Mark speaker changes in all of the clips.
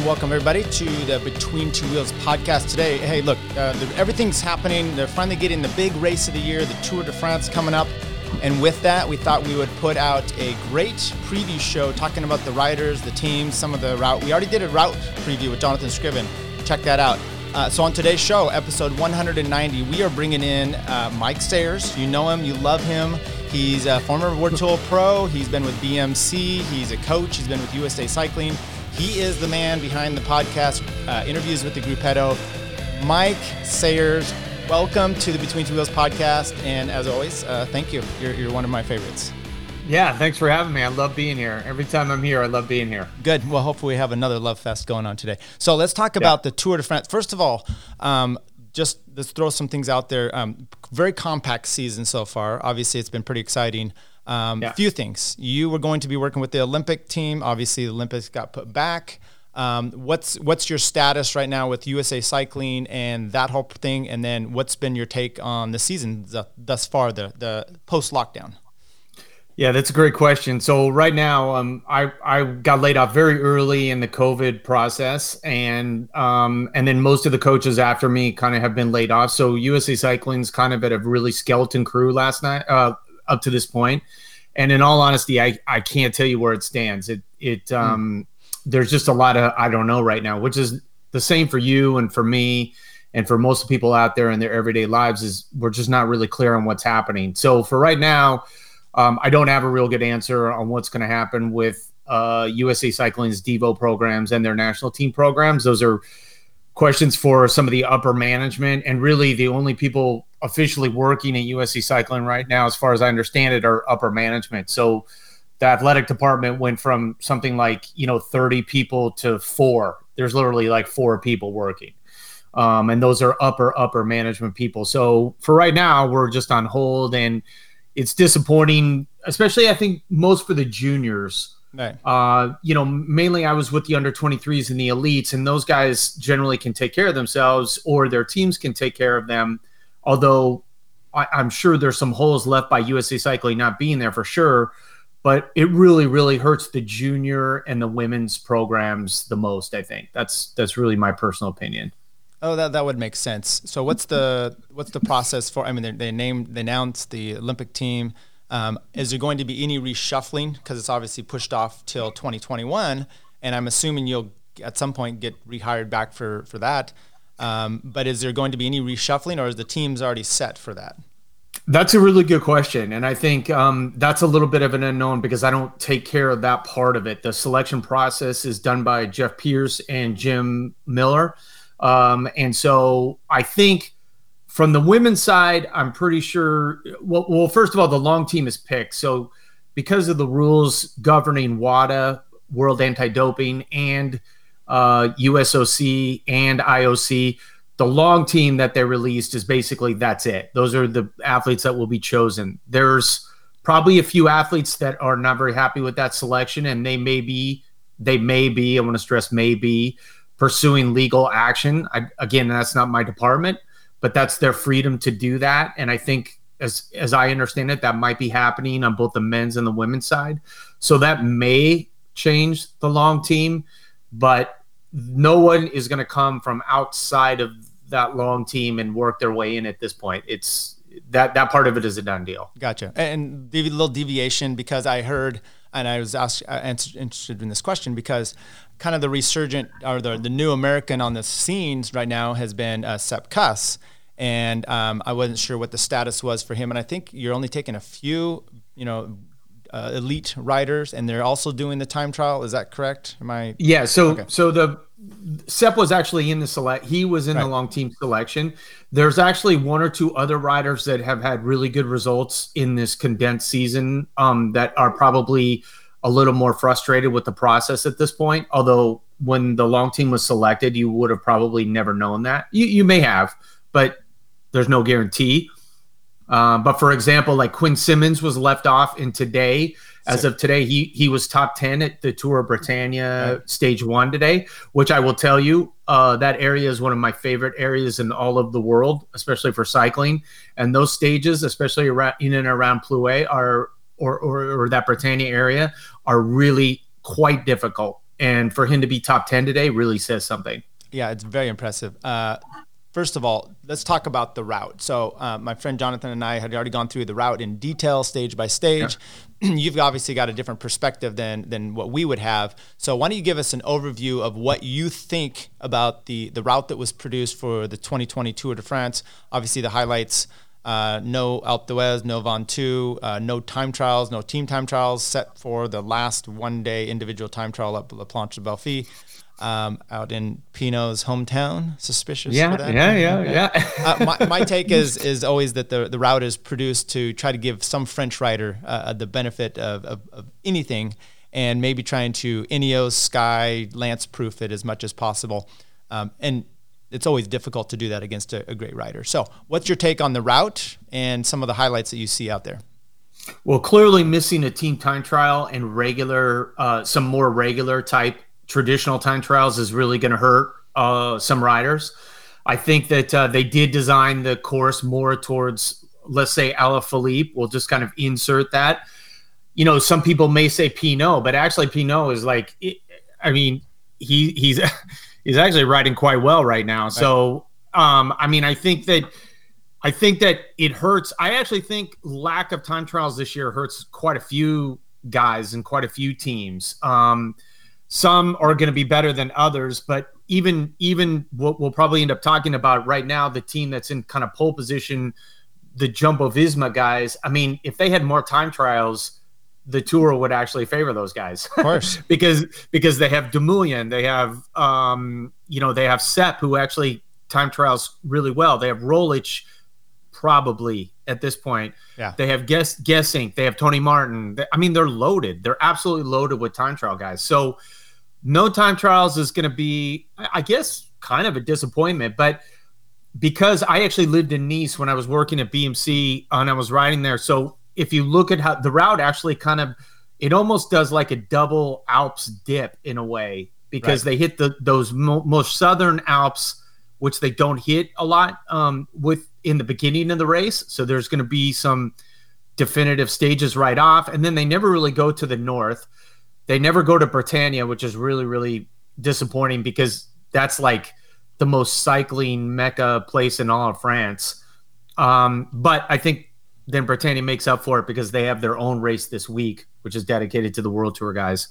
Speaker 1: And welcome everybody to the Between Two Wheels podcast today. Hey, look, uh, everything's happening. They're finally getting the big race of the year, the Tour de France coming up. And with that, we thought we would put out a great preview show talking about the riders, the teams, some of the route. We already did a route preview with Jonathan Scriven. Check that out. Uh, so on today's show, episode 190, we are bringing in uh, Mike Sayers. You know him, you love him. He's a former World Tour pro. He's been with BMC. He's a coach. He's been with USA Cycling. He is the man behind the podcast, uh, interviews with the Gruppetto. Mike Sayers, welcome to the Between Two Wheels podcast. And as always, uh, thank you. You're, you're one of my favorites.
Speaker 2: Yeah, thanks for having me. I love being here. Every time I'm here, I love being here.
Speaker 1: Good. Well, hopefully we have another love fest going on today. So let's talk about yeah. the Tour de France. First of all, um, just let's throw some things out there. Um, very compact season so far. Obviously, it's been pretty exciting. Um, yeah. Few things. You were going to be working with the Olympic team. Obviously, the Olympics got put back. Um, what's what's your status right now with USA Cycling and that whole thing? And then what's been your take on the season thus far, the the post lockdown?
Speaker 2: Yeah, that's a great question. So right now, um, I I got laid off very early in the COVID process, and um, and then most of the coaches after me kind of have been laid off. So USA Cycling's kind of at a really skeleton crew last night, uh, up to this point. And in all honesty, I, I can't tell you where it stands. It it hmm. um mm. there's just a lot of I don't know right now, which is the same for you and for me and for most people out there in their everyday lives is we're just not really clear on what's happening. So for right now, um, I don't have a real good answer on what's going to happen with uh, USA Cycling's Devo programs and their national team programs. Those are questions for some of the upper management and really the only people officially working at USC Cycling right now, as far as I understand it, are upper management. So the athletic department went from something like you know 30 people to four. There's literally like four people working. Um, and those are upper upper management people. So for right now, we're just on hold, and it's disappointing, especially I think most for the juniors. Right. Uh, you know, mainly I was with the under 23s and the elites, and those guys generally can take care of themselves, or their teams can take care of them although I, am sure there's some holes left by USA Cycling not being there for sure. But it really, really hurts the junior and the women's programs the most. I think that's that's really my personal opinion.
Speaker 1: Oh, that, that would make sense. So what's the what's the process for? I mean, they, they named they announced the Olympic team. Um, is there going to be any reshuffling because it's obviously pushed off till 2021? And I'm assuming you'll at some point get rehired back for for that. Um, but is there going to be any reshuffling, or is the teams already set for that?
Speaker 2: That's a really good question, and I think um, that's a little bit of an unknown because I don't take care of that part of it. The selection process is done by Jeff Pierce and Jim Miller, um, and so I think from the women's side, I'm pretty sure. Well, well, first of all, the long team is picked, so because of the rules governing WADA, World Anti-Doping, and uh, USOC and IOC. The long team that they released is basically that's it. Those are the athletes that will be chosen. There's probably a few athletes that are not very happy with that selection, and they may be, they may be, I want to stress, may be pursuing legal action. I, again, that's not my department, but that's their freedom to do that. And I think, as as I understand it, that might be happening on both the men's and the women's side. So that may change the long team, but no one is going to come from outside of that long team and work their way in at this point. It's that that part of it is a done deal.
Speaker 1: Gotcha. And the little deviation because I heard and I was asked uh, interested in this question because kind of the resurgent or the the new American on the scenes right now has been uh, Sepp. And um, I wasn't sure what the status was for him. And I think you're only taking a few, you know, uh, elite riders, and they're also doing the time trial. Is that correct? Am I?
Speaker 2: Yeah. So okay. so the Sepp was actually in the select. He was in right. the long team selection. There's actually one or two other riders that have had really good results in this condensed season um, that are probably a little more frustrated with the process at this point. Although when the long team was selected, you would have probably never known that. You you may have, but there's no guarantee. Uh, but for example, like Quinn Simmons was left off in today. As of today, he he was top ten at the Tour of Britannia right. Stage One today, which I will tell you, uh, that area is one of my favorite areas in all of the world, especially for cycling. And those stages, especially around in and around Plouay, are or, or or that Britannia area, are really quite difficult and for him to be top 10 today really says something.
Speaker 1: Yeah, it's very impressive. Uh, first of all, let's talk about the route. So, uh, my friend Jonathan and I had already gone through the route in detail, stage by stage. Yeah. You've obviously got a different perspective than than what we would have. So, why don't you give us an overview of what you think about the the route that was produced for the 2020 Tour de France? Obviously, the highlights. Uh, no Alpe d'Huez, no Ventoux, uh, no time trials, no team time trials set for the last one day individual time trial at La Planche de Belfi um, out in Pinot's hometown. Suspicious.
Speaker 2: Yeah, yeah, yeah, yeah.
Speaker 1: uh, my, my take is is always that the the route is produced to try to give some French rider uh, the benefit of, of, of, anything, and maybe trying to Ineos, Sky, Lance proof it as much as possible. Um, and it's always difficult to do that against a, a great rider. So, what's your take on the route and some of the highlights that you see out there?
Speaker 2: Well, clearly missing a team time trial and regular, uh, some more regular type traditional time trials is really going to hurt uh, some riders. I think that uh, they did design the course more towards, let's say, Alaphilippe. We'll just kind of insert that. You know, some people may say Pinot, but actually Pinot is like, I mean, he he's he's actually riding quite well right now. So, um, I mean, I think that I think that it hurts. I actually think lack of time trials this year hurts quite a few guys and quite a few teams. Um, some are going to be better than others, but even even what we'll probably end up talking about right now, the team that's in kind of pole position, the Jumbo Visma guys. I mean, if they had more time trials, the tour would actually favor those guys.
Speaker 1: Of course.
Speaker 2: because because they have Dumoulin, they have um, you know, they have Sepp who actually time trials really well. They have Roglic probably at this point.
Speaker 1: Yeah.
Speaker 2: They have guess Gesink, they have Tony Martin. They, I mean, they're loaded. They're absolutely loaded with time trial guys. So no time trials is going to be, I guess, kind of a disappointment. But because I actually lived in Nice when I was working at BMC and I was riding there, so if you look at how the route actually kind of, it almost does like a double Alps dip in a way because right. they hit the those mo- most southern Alps, which they don't hit a lot um, with in the beginning of the race. So there's going to be some definitive stages right off, and then they never really go to the north. They never go to Bretagne, which is really, really disappointing because that's like the most cycling mecca place in all of France. Um, but I think then Bretagne makes up for it because they have their own race this week, which is dedicated to the World Tour guys.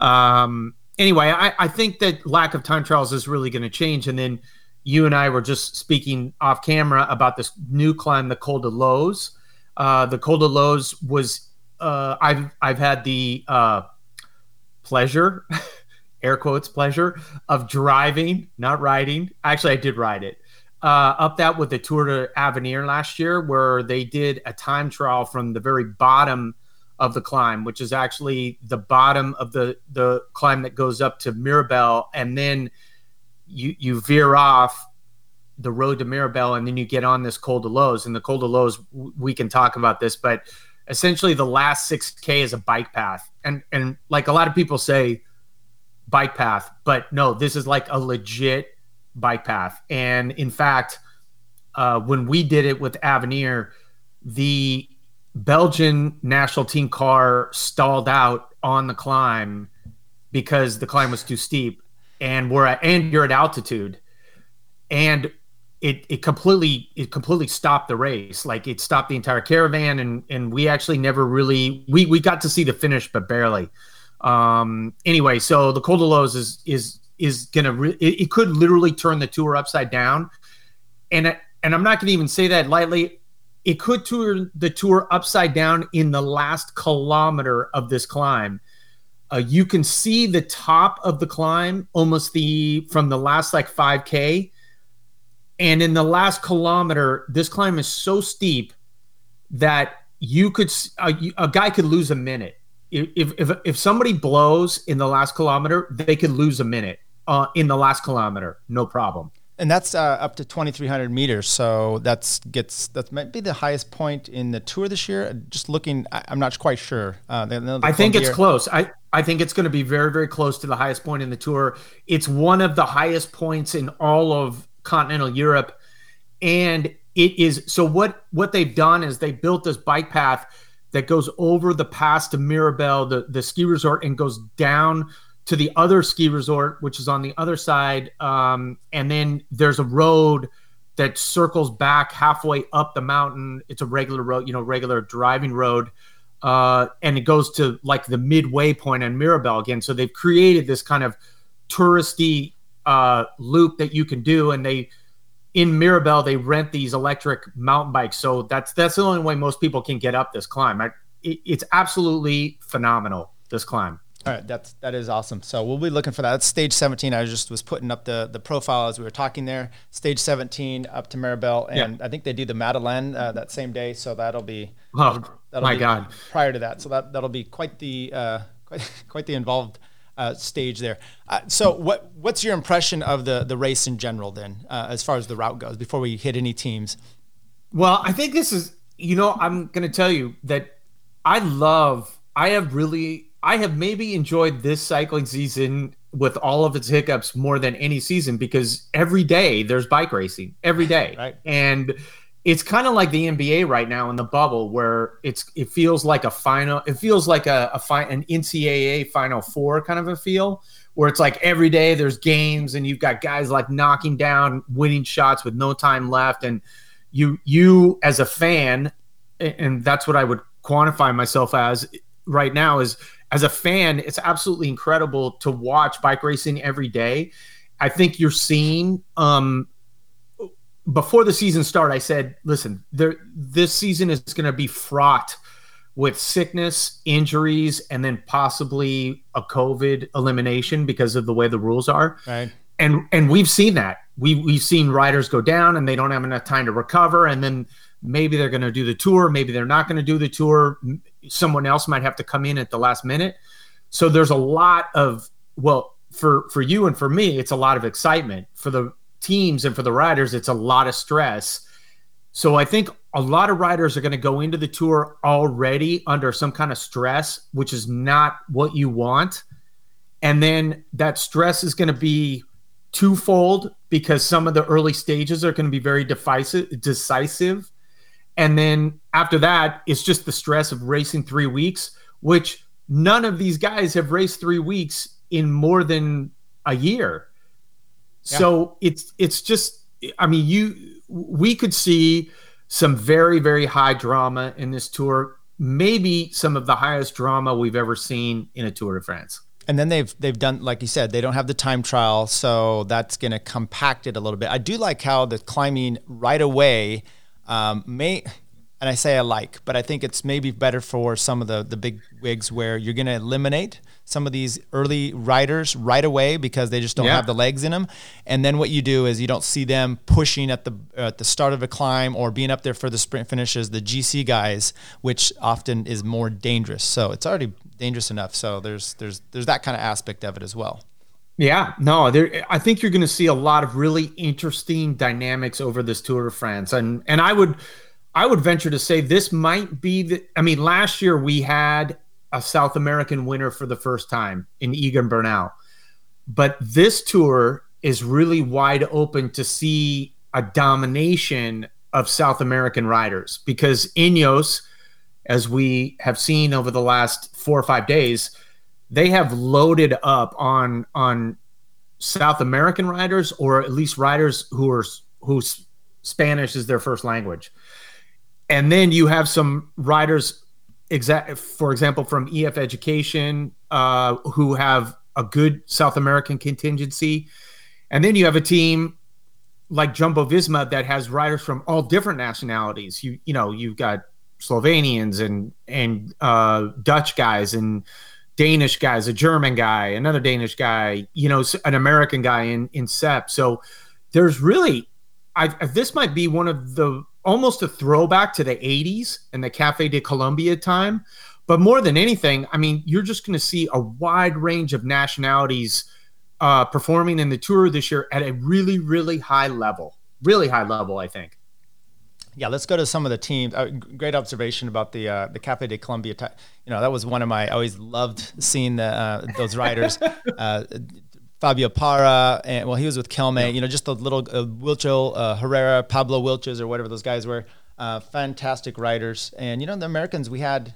Speaker 2: Um, anyway, I, I think that lack of time trials is really going to change. And then you and I were just speaking off camera about this new climb, the Col de Loze. Uh, the Col de Loze was uh, I've I've had the uh, pleasure, air quotes pleasure, of driving, not riding. Actually, I did ride it. Uh, up that with the Tour de Avenir last year, where they did a time trial from the very bottom of the climb, which is actually the bottom of the the climb that goes up to Méribel, and then you you veer off the road to Méribel, and then you get on this Col de Loze. And the Col de Loze, we can talk about this, but essentially the last 6K is a bike path. And and like a lot of people say bike path but no this is like a legit bike path. And in fact uh, when we did it with avenir the belgian national team car stalled out on the climb because the climb was too steep. And we're at and you're at altitude. And it it completely it completely stopped the race. Like it stopped the entire caravan, and and we actually never really we we got to see the finish, but barely. Um. Anyway, so the Col de Loze is is is gonna re- it, it could literally turn the tour upside down, and and I'm not gonna even say that lightly. It could turn the tour upside down in the last kilometer of this climb. Uh, you can see the top of the climb almost the from the last like 5k and in the last kilometer, this climb is so steep that you could a, a guy could lose a minute. If, if if somebody blows in the last kilometer, they could lose a minute uh, in the last kilometer, no problem.
Speaker 1: And that's uh, up to 2,300 meters. So that's gets that might be the highest point in the tour this year. Just looking, I, am not quite sure. Uh,
Speaker 2: the, the I think it's close. I I think it's going to be very very close to the highest point in the tour. It's one of the highest points in all of continental Europe. And it is so what what they've done is they built this bike path that goes over the pass to Méribel, the, the ski resort, and goes down to the other ski resort, which is on the other side. Um, and then there's a road that circles back halfway up the mountain. It's a regular road, you know, regular driving road. Uh, and it goes to like the midway point on Méribel again. So they've created this kind of touristy uh, loop that you can do. And they, in Méribel, they rent these electric mountain bikes. So that's that's the only way most people can get up this climb. I, it, it's absolutely phenomenal. This climb.
Speaker 1: All right, that's that is awesome. So we'll be looking for that. That's stage 17. I just was putting up the the profile as we were talking there. Stage 17 up to Méribel, and yeah. I think they do the Madeleine uh, that same day. So that'll be
Speaker 2: oh that'll my
Speaker 1: be
Speaker 2: god
Speaker 1: prior to that. So that that'll be quite the uh, quite quite the involved uh, stage there. Uh, so what what's your impression of the the race in general then, uh, as far as the route goes? Before we hit any teams.
Speaker 2: Well, I think this is you know I'm going to tell you that I love I have really I have maybe enjoyed this cycling season with all of its hiccups more than any season because every day there's bike racing every day.
Speaker 1: right.
Speaker 2: And it's kind of like the NBA right now in the bubble where it's it feels like a final it feels like a, a fi- an NCAA final four kind of a feel where it's like every day there's games and you've got guys like knocking down winning shots with no time left and you you as a fan and that's what I would quantify myself as right now is as a fan, it's absolutely incredible to watch bike racing every day. I think you're seeing um, before the season started, I said, listen, there this season is going to be fraught with sickness, injuries, and then possibly a COVID elimination because of the way the rules are.
Speaker 1: Right.
Speaker 2: And and we've seen that. We we've seen riders go down and they don't have enough time to recover, and then maybe they're going to do the tour, maybe they're not going to do the tour. Someone else might have to come in at the last minute. So there's a lot of well for for you and for me, it's a lot of excitement. For the teams and for the riders, it's a lot of stress. So I think a lot of riders are going to go into the tour already under some kind of stress, which is not what you want. And then that stress is going to be twofold because some of the early stages are going to be very decisive, decisive and then after that, it's just the stress of racing three weeks, which none of these guys have raced three weeks in more than a year. Yeah. So it's it's just I mean, you we could see some very, very high drama in this tour, maybe some of the highest drama we've ever seen in a Tour de France.
Speaker 1: And then they've they've done like you said, they don't have the time trial, so that's going to compact it a little bit. I do like how the climbing right away um, may and I say I like, but I think it's maybe better for some of the the big wigs where you're going to eliminate some of these early riders right away because they just don't yeah. have the legs in them. And then what you do is you don't see them pushing at the at the start of a climb or being up there for the sprint finishes, the GC guys, which often is more dangerous. So it's already dangerous enough. So there's there's there's that kind of aspect of it as well.
Speaker 2: Yeah, no, there. I think you're going to see a lot of really interesting dynamics over this Tour de France, and and I would, I would venture to say this might be the. I mean, last year we had a South American winner for the first time in Egan Bernal, but this tour is really wide open to see a domination of South American riders because Ineos, as we have seen over the last four or five days they have loaded up on on South American riders or at least riders who are whose Spanish is their first language. And then you have some riders exact for example from EF Education uh, who have a good South American contingency. And then you have a team like Jumbo Visma that has riders from all different nationalities. You you know, you've got Slovenians and and uh, Dutch guys and Danish guys, a German guy, another Danish guy, you know, an American guy in in Sepp. So there's really, I this might be one of the almost a throwback to the '80s and the Cafe de Colombia time. But more than anything, I mean, you're just going to see a wide range of nationalities uh, performing in the tour this year at a really, really high level. Really high level, I think.
Speaker 1: Yeah, let's go to some of the teams. Uh, great observation about the uh, the Cafe de Colombia. T- you know, that was one of my. I always loved seeing the uh, those riders. Uh, Fabio Parra, and well, he was with Kelme. Yeah. You know, just the little uh, Wilcho uh, Herrera, Pablo Wilches, or whatever those guys were. fantastic riders, and you know, the Americans we had.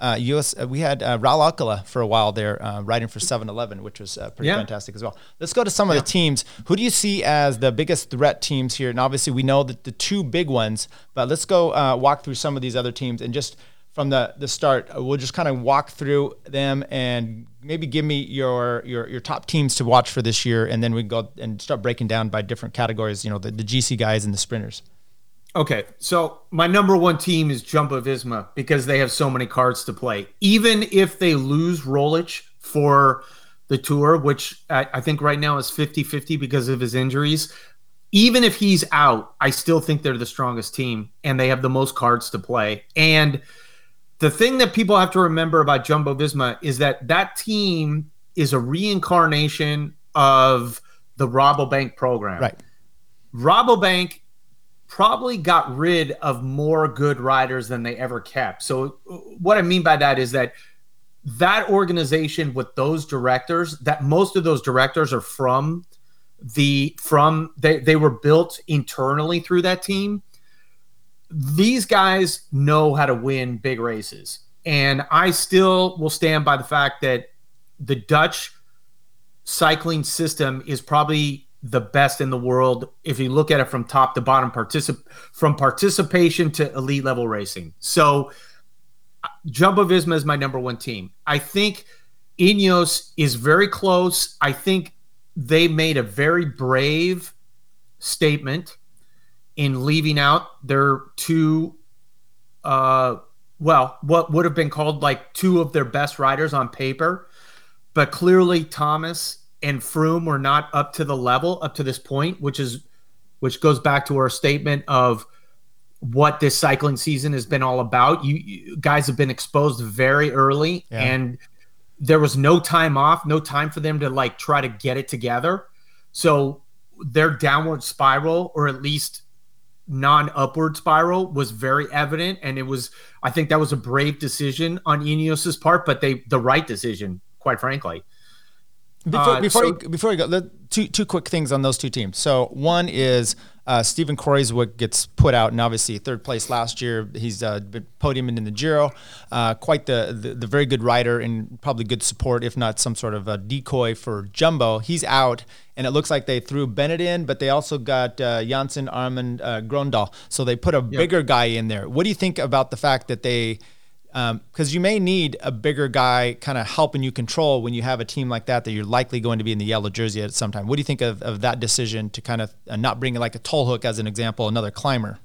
Speaker 1: uh, US, uh, we had uh, Raul Alcala for a while there, uh, riding for 7-Eleven, which was uh, pretty yeah. fantastic as well. Let's go to some of the teams. Who do you see as the biggest threat teams here? And obviously, we know that the two big ones, but let's go uh, walk through some of these other teams and just from the the start, uh, we'll just kind of walk through them and maybe give me your your your top teams to watch for this year, and then we go and start breaking down by different categories. You know, the, the GC guys and the sprinters.
Speaker 2: Okay, so my number one team is Jumbo Visma because they have so many cards to play. Even if they lose Roglic for the tour, which I, I think right now is 50 50 because of his injuries, even if he's out, I still think they're the strongest team and they have the most cards to play. And the thing that people have to remember about Jumbo Visma is that that team is a reincarnation of the Rabobank program.
Speaker 1: Right.
Speaker 2: Rabobank probably got rid of more good riders than they ever kept. So what I mean by that is that that organization with those directors, that most of those directors are from the from they they were built internally through that team. These guys know how to win big races. And I still will stand by the fact that the Dutch cycling system is probably the best in the world. If you look at it from top to bottom particip- from participation to elite level racing. So uh, jumbo visma is my number one team. I think ineos is very close. I think they made a very brave statement in leaving out their two uh well what would have been called like two of their best riders on paper but clearly thomas and Froome were not up to the level up to this point, which is which goes back to our statement of what this cycling season has been all about. You, you guys have been exposed very early yeah. and there was no time off, no time for them to like try to get it together. So their downward spiral or at least non-upward spiral was very evident and it was I think that was a brave decision on Ineos's part, but they the right decision, quite frankly.
Speaker 1: Before, uh, before, so, you, before you go, two two quick things on those two teams. So one is uh, Steven Kruijswijk gets put out, and obviously third place last year. He's uh, been in the Giro. Uh, quite the, the, the very good rider and probably good support, if not some sort of a decoy for Jumbo. He's out, and it looks like they threw Bennett in, but they also got uh, Jansen Amund uh, Grøndahl. So they put a bigger guy in there. What do you think about the fact that they because um, you may need a bigger guy kind of helping you control when you have a team like that that you're likely going to be in the yellow jersey at some time. What do you think of, of that decision to kind of uh, not bring like a Tolhoek as an example, another climber?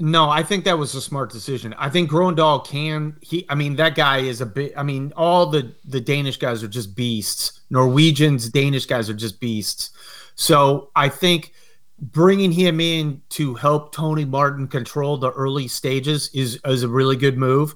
Speaker 2: No, I think that was a smart decision. I think Grøndahl can he I mean that guy is a bit I mean all the the Danish guys are just beasts. Norwegians, Danish guys are just beasts. So, I think bringing him in to help Tony Martin control the early stages is is a really good move.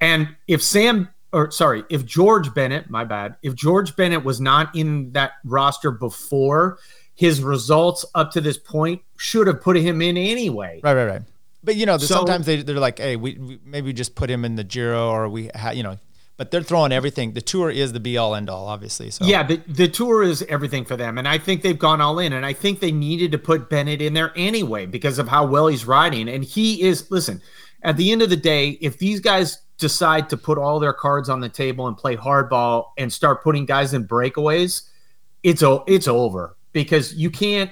Speaker 2: And if Sam, or sorry, if George Bennett, my bad, if George Bennett was not in that roster before, his results up to this point should have put him in anyway.
Speaker 1: Right, right, right. But you know, so, sometimes they they're like, hey, we, we maybe just put him in the Giro, or we, ha, you know, but they're throwing everything. The tour is the be all end all, obviously. So
Speaker 2: yeah, the, the tour is everything for them, and I think they've gone all in. And I think they needed to put Bennett in there anyway because of how well he's riding. And he is listen. At the end of the day, if these guys decide to put all their cards on the table and play hardball and start putting guys in breakaways, it's it's over because you can't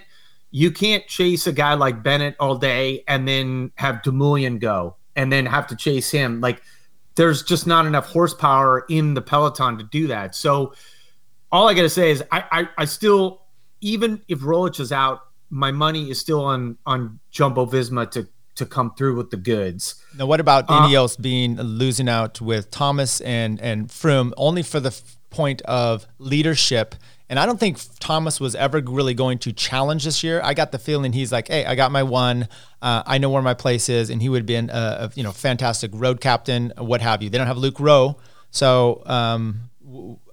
Speaker 2: you can't chase a guy like Bennett all day and then have Dumoulin go and then have to chase him. Like there's just not enough horsepower in the peloton to do that. So all I gotta say is I I, I still even if Roglic is out, my money is still on on Jumbo Visma to to come through with the goods.
Speaker 1: Now, what about uh, Ineos being losing out with Thomas and and Froome only for the point of leadership? And I don't think Thomas was ever really going to challenge this year. I got the feeling he's like, "Hey, I got my one. Uh, I know where my place is," and he would have been a, a, you know fantastic road captain, what have you. They don't have Luke Rowe, so um,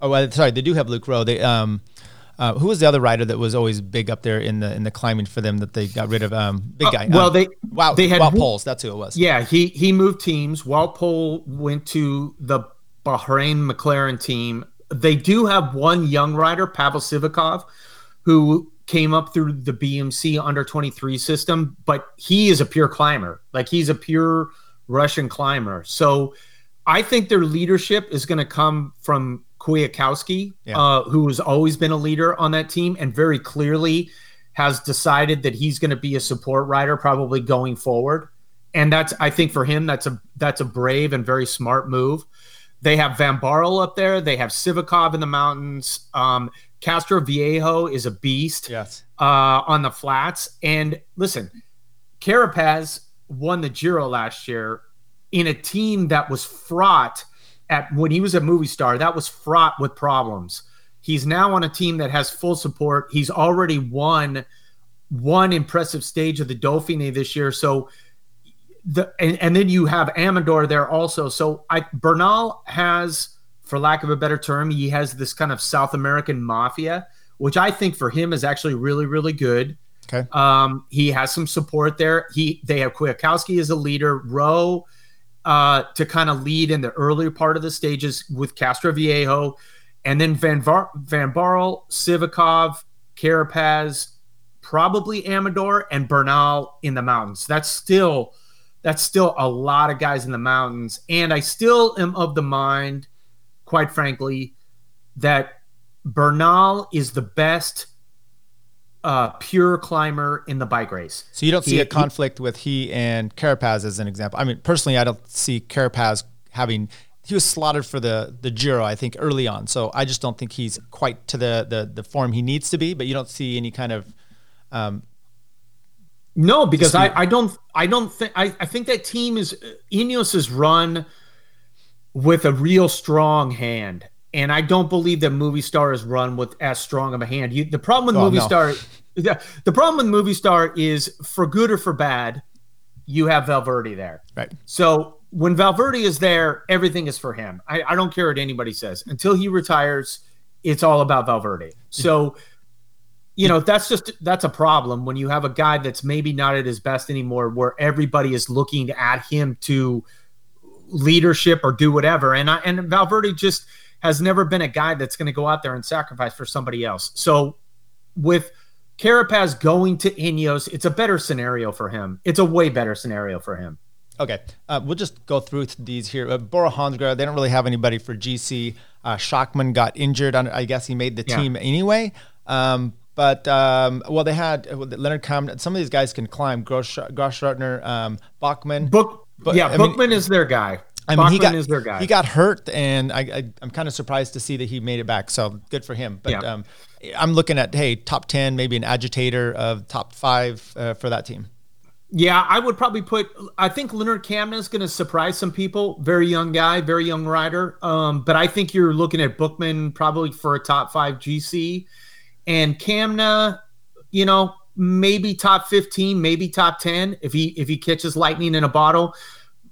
Speaker 1: oh, sorry, they do have Luke Rowe. They um, uh, who was the other rider that was always big up there in the in the climbing for them that they got rid of? Um, big uh, guy.
Speaker 2: Uh, well,
Speaker 1: um,
Speaker 2: they
Speaker 1: wow they had Wout Poels. That's who it was.
Speaker 2: Yeah, he he moved teams. Poels went to the Bahrain McLaren team. They do have one young rider, Pavel Sivakov, who came up through the BMC under 23 system, but he is a pure climber. Like he's a pure Russian climber. So I think their leadership is going to come from Kwiatkowski, yeah. uh, who has always been a leader on that team and very clearly has decided that he's going to be a support rider probably going forward. And that's I think for him that's a that's a brave and very smart move. They have Van Baarle up there. They have Sivakov in the mountains. Um, Castroviejo is a beast.
Speaker 1: Yes.
Speaker 2: Uh, on the flats. And listen, Carapaz won the Giro last year in a team that was fraught at when he was a Movistar, that was fraught with problems. He's now on a team that has full support. He's already won one impressive stage of the Dauphiné this year. So the and, and then you have Amador there also. So I Bernal has, for lack of a better term, he has this kind of South American mafia, which I think for him is actually really, really good.
Speaker 1: Okay.
Speaker 2: Um, he has some support there. He they have Kwiatkowski as a leader, Rowe uh, to kind of lead in the earlier part of the stages with Castroviejo, and then Van Var- Van Baarle, Sivakov, Carapaz, probably Amador and Bernal in the mountains. That's still that's still a lot of guys in the mountains, and I still am of the mind, quite frankly, that Bernal is the best uh, pure climber in the bike race.
Speaker 1: So you don't see he, a conflict he, with he and Carapaz as an example. I mean, personally, I don't see Carapaz having. He was slaughtered for the the Giro, I think, early on. So I just don't think he's quite to the the, the form he needs to be. But you don't see any kind of. Um,
Speaker 2: no, because I, I don't I don't think I, I think that team is Ineos is run with a real strong hand and I don't believe that Movistar is run with as strong of a hand. You, the problem with oh, movie no. star, the, the problem with Movistar is for good or for bad, you have Valverde there.
Speaker 1: Right.
Speaker 2: So when Valverde is there, everything is for him. I, I don't care what anybody says. Until he retires, it's all about Valverde. So, you know, that's just that's a problem when you have a guy that's maybe not at his best anymore, where everybody is looking at him to leadership or do whatever. And I and Valverde just has never been a guy that's going to go out there and sacrifice for somebody else. So with Carapaz going to Ineos, it's a better scenario for him. It's a way better scenario for him.
Speaker 1: Okay, uh, we'll just go through these here. Uh, Bora Hansgrohe, they don't really have anybody for GC. Uh, Schachmann got injured. On, I guess he made the team anyway. Um, but um, well, they had uh, Lennard Kamna. Some of these guys can climb. Gross, Grossschartner, um, Bachmann.
Speaker 2: Book, but, yeah, I Buchmann mean, is their guy.
Speaker 1: I mean, he got is their guy. he got hurt, and I, I am kind of surprised to see that he made it back. So good for him. But yeah. um, I'm looking at hey, top ten, maybe an agitator of top five uh, for that team.
Speaker 2: Yeah, I would probably put. I think Lennard Kamna is going to surprise some people. Very young guy, very young rider. Um, but I think you're looking at Buchmann probably for a top five GC, and Kamna, you know, maybe top fifteen, maybe top ten if he if he catches lightning in a bottle.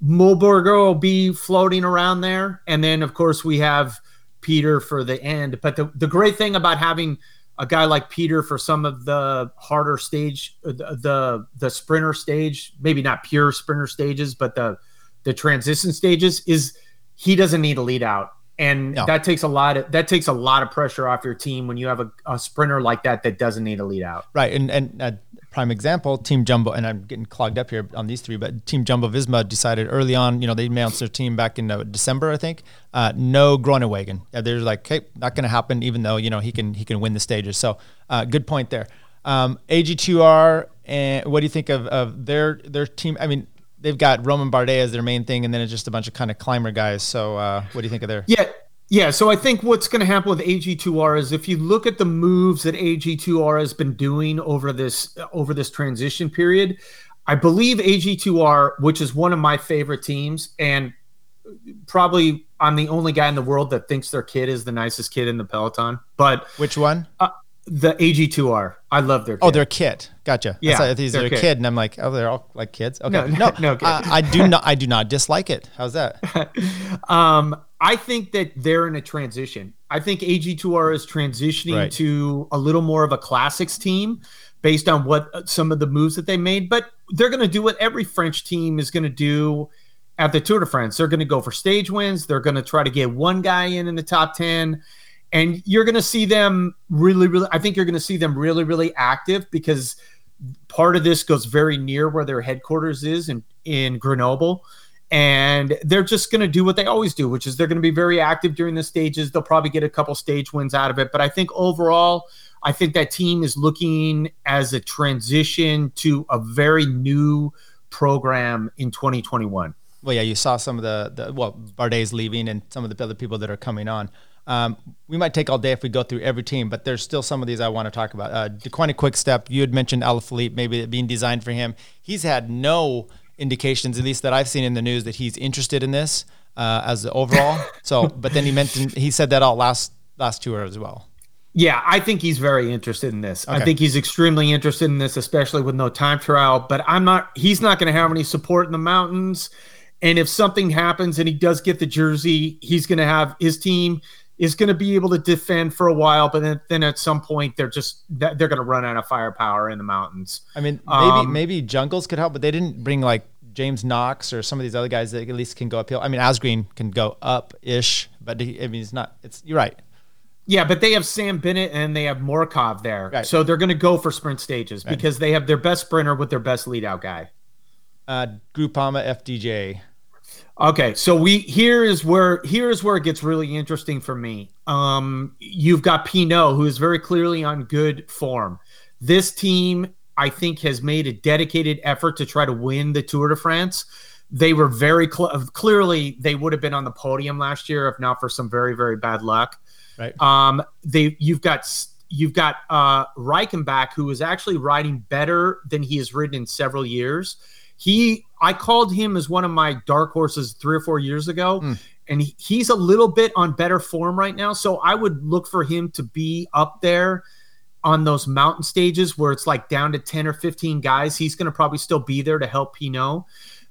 Speaker 2: Mühlberger will be floating around there. And then, of course, we have Peter for the end. But the, the great thing about having a guy like Peter for some of the harder stage, uh, the, the, the sprinter stage, maybe not pure sprinter stages, but the the transition stages is he doesn't need a lead out and no. that takes a lot of that takes a lot of pressure off your team when you have a, a sprinter like that that doesn't need a lead out.
Speaker 1: Right, and and a prime example, Team Jumbo, and I'm getting clogged up here on these three, but Team Jumbo Visma decided early on, you know, they announced their team back in uh, December, I think. Uh, no Groenewegen. Uh, they're like, hey, not going to happen, even though you know he can he can win the stages. So, uh, good point there. Um, AG2R, and what do you think of, of their their team? I mean, they've got Romain Bardet as their main thing, and then it's just a bunch of kind of climber guys. So, uh, what do you think of their?
Speaker 2: Yeah, yeah. So I think what's going to happen with AG2R is if you look at the moves that AG2R has been doing over this over this transition period, I believe AG2R, which is one of my favorite teams, and probably I'm the only guy in the world that thinks their kid is the nicest kid in the peloton. But
Speaker 1: which one?
Speaker 2: Uh, the AG2R. I love their.
Speaker 1: Kit. Oh, their kit. Gotcha.
Speaker 2: Yeah,
Speaker 1: like, these are a kit. kid, and I'm like, oh, they're all like kids. Okay, no, no, no uh, I do not. I do not dislike it. How's that?
Speaker 2: um, I think that they're in a transition. I think AG2R is transitioning right. to a little more of a classics team based on what uh, some of the moves that they made. But they're going to do what every French team is going to do at the Tour de France. They're going to go for stage wins. They're going to try to get one guy in in the top ten and you're going to see them really really i think you're going to see them really really active because part of this goes very near where their headquarters is in in grenoble and they're just going to do what they always do, which is they're going to be very active during the stages. They'll probably get a couple stage wins out of it, but I think overall, I think that team is looking as a transition to a very new program in 2021.
Speaker 1: Well, yeah, you saw some of the, the well, Bardet's leaving and some of the other people that are coming on. Um, we might take all day if we go through every team, but there's still some of these I want to talk about. Uh, Deceuninck Quick-Step, you had mentioned Alaphilippe, maybe being designed for him. He's had no indications, at least that I've seen in the news, that he's interested in this uh, as the overall. so, but then he mentioned he said that all last last tour as well.
Speaker 2: Yeah, I think he's very interested in this. Okay. I think he's extremely interested in this, especially with no time trial. But I'm not. He's not going to have any support in the mountains. And if something happens and he does get the jersey, he's going to have his team is going to be able to defend for a while, but then, then at some point they're just they're going to run out of firepower in the mountains.
Speaker 1: I mean, maybe um, maybe Jungels could help, but they didn't bring like James Knox or some of these other guys that at least can go uphill. I mean, Asgreen can go up ish, but he, I mean, it's not. It's you're right.
Speaker 2: Yeah, but they have Sam Bennett and they have Morkov there, right. so they're going to go for sprint stages right. because they have their best sprinter with their best lead out guy.
Speaker 1: Uh, Groupama FDJ.
Speaker 2: Okay, so we here is where here is where it gets really interesting for me. Um, you've got Pinot, who is very clearly on good form. This team, I think, has made a dedicated effort to try to win the Tour de France. They were very cl- clearly they would have been on the podium last year if not for some very very bad luck.
Speaker 1: Right.
Speaker 2: Um, they you've got you've got uh, Reichenbach, who is actually riding better than he has ridden in several years he I called him as one of my dark horses three or four years ago, mm. and he, he's a little bit on better form right now. So I would look for him to be up there on those mountain stages where it's like down to 10 or 15 guys. He's going to probably still be there to help Pinot.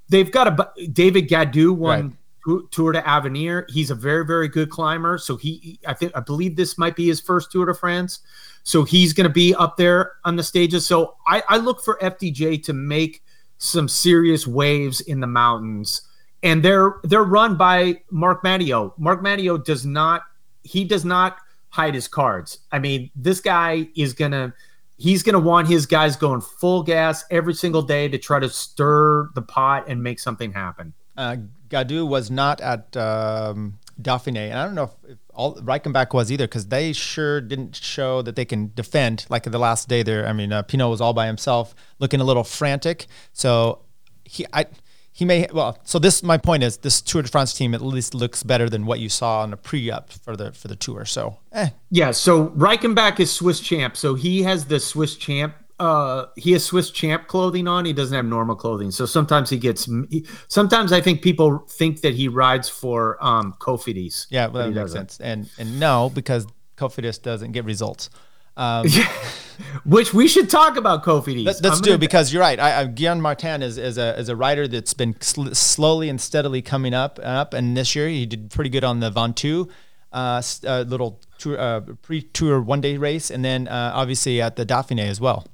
Speaker 2: They've got a David Gaudu won right. Tour de Avenir. He's a very, very good climber. So he, I think, I believe this might be his first Tour de France. So he's going to be up there on the stages. So I, I look for FDJ to make some serious waves in the mountains and they're they're run by Marc Madiot. Marc Madiot does not he does not hide his cards. I mean, this guy is going to he's going to want his guys going full gas every single day to try to stir the pot and make something happen.
Speaker 1: Uh, Gaudu was not at um, Dauphiné, and I don't know if, if all Reichenbach was either because they sure didn't show that they can defend like the last day there. I mean, uh, Pinot was all by himself, looking a little frantic. So he, I, he may well. So this, my point is, this Tour de France team at least looks better than what you saw on the pre-up for the for the tour. So, eh.
Speaker 2: yeah. So Reichenbach is Swiss champ, so he has the Swiss champ uh he has Swiss champ clothing on. He doesn't have normal clothing. So sometimes he gets he, sometimes I think people think that he rides for um Cofidis.
Speaker 1: Yeah, well, that makes doesn't. sense. And and no, because Cofidis doesn't get results. Um,
Speaker 2: Which we should talk about Cofidis.
Speaker 1: Let, us do because you're right. I, I, Guillaume Martin is, is a is a rider that's been sl- slowly and steadily coming up and up. And this year he did pretty good on the Ventoux, uh, uh, little tour, uh, pre-tour one day race, and then uh, obviously at the Dauphiné as well.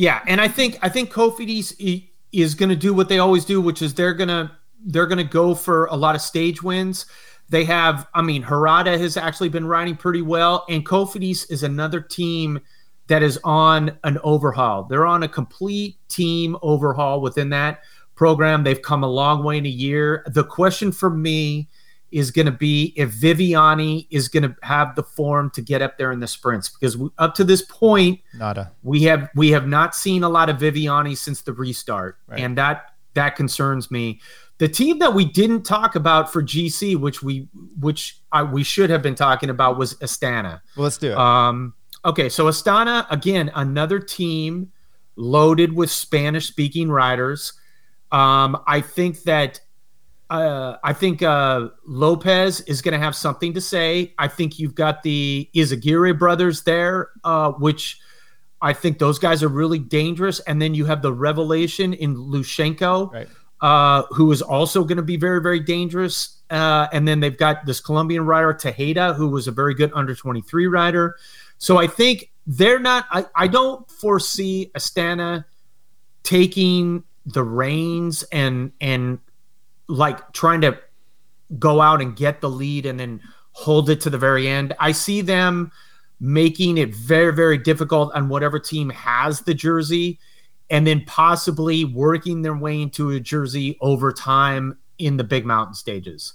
Speaker 2: Yeah, and I think I think Cofidis is going to do what they always do, which is they're gonna they're gonna go for a lot of stage wins. They have, I mean, Herrada has actually been riding pretty well, and Cofidis is another team that is on an overhaul. They're on a complete team overhaul within that program. They've come a long way in a year. The question for me is going to be if Viviani is going to have the form to get up there in the sprints because we, up to this point,
Speaker 1: nada.
Speaker 2: We have we have not seen a lot of Viviani since the restart, right. and that that concerns me. The team that we didn't talk about for GC, which we which I, we should have been talking about, was Astana.
Speaker 1: Well, let's do it.
Speaker 2: Um, okay, so Astana again, another team loaded with Spanish-speaking riders. Um, I think that uh, I think uh, Lopez is going to have something to say. I think you've got the Izagirre brothers there, uh, which I think those guys are really dangerous. And then you have the revelation in Lutsenko, right. Uh, who is also going to be very, very dangerous. Uh, and then they've got this Colombian rider, Tejada, who was a very good under 23 rider. So I think they're not, I, I don't foresee Astana taking the reins and and like trying to go out and get the lead and then hold it to the very end. I see them making it very, very difficult on whatever team has the jersey and then possibly working their way into a jersey over time in the big mountain stages.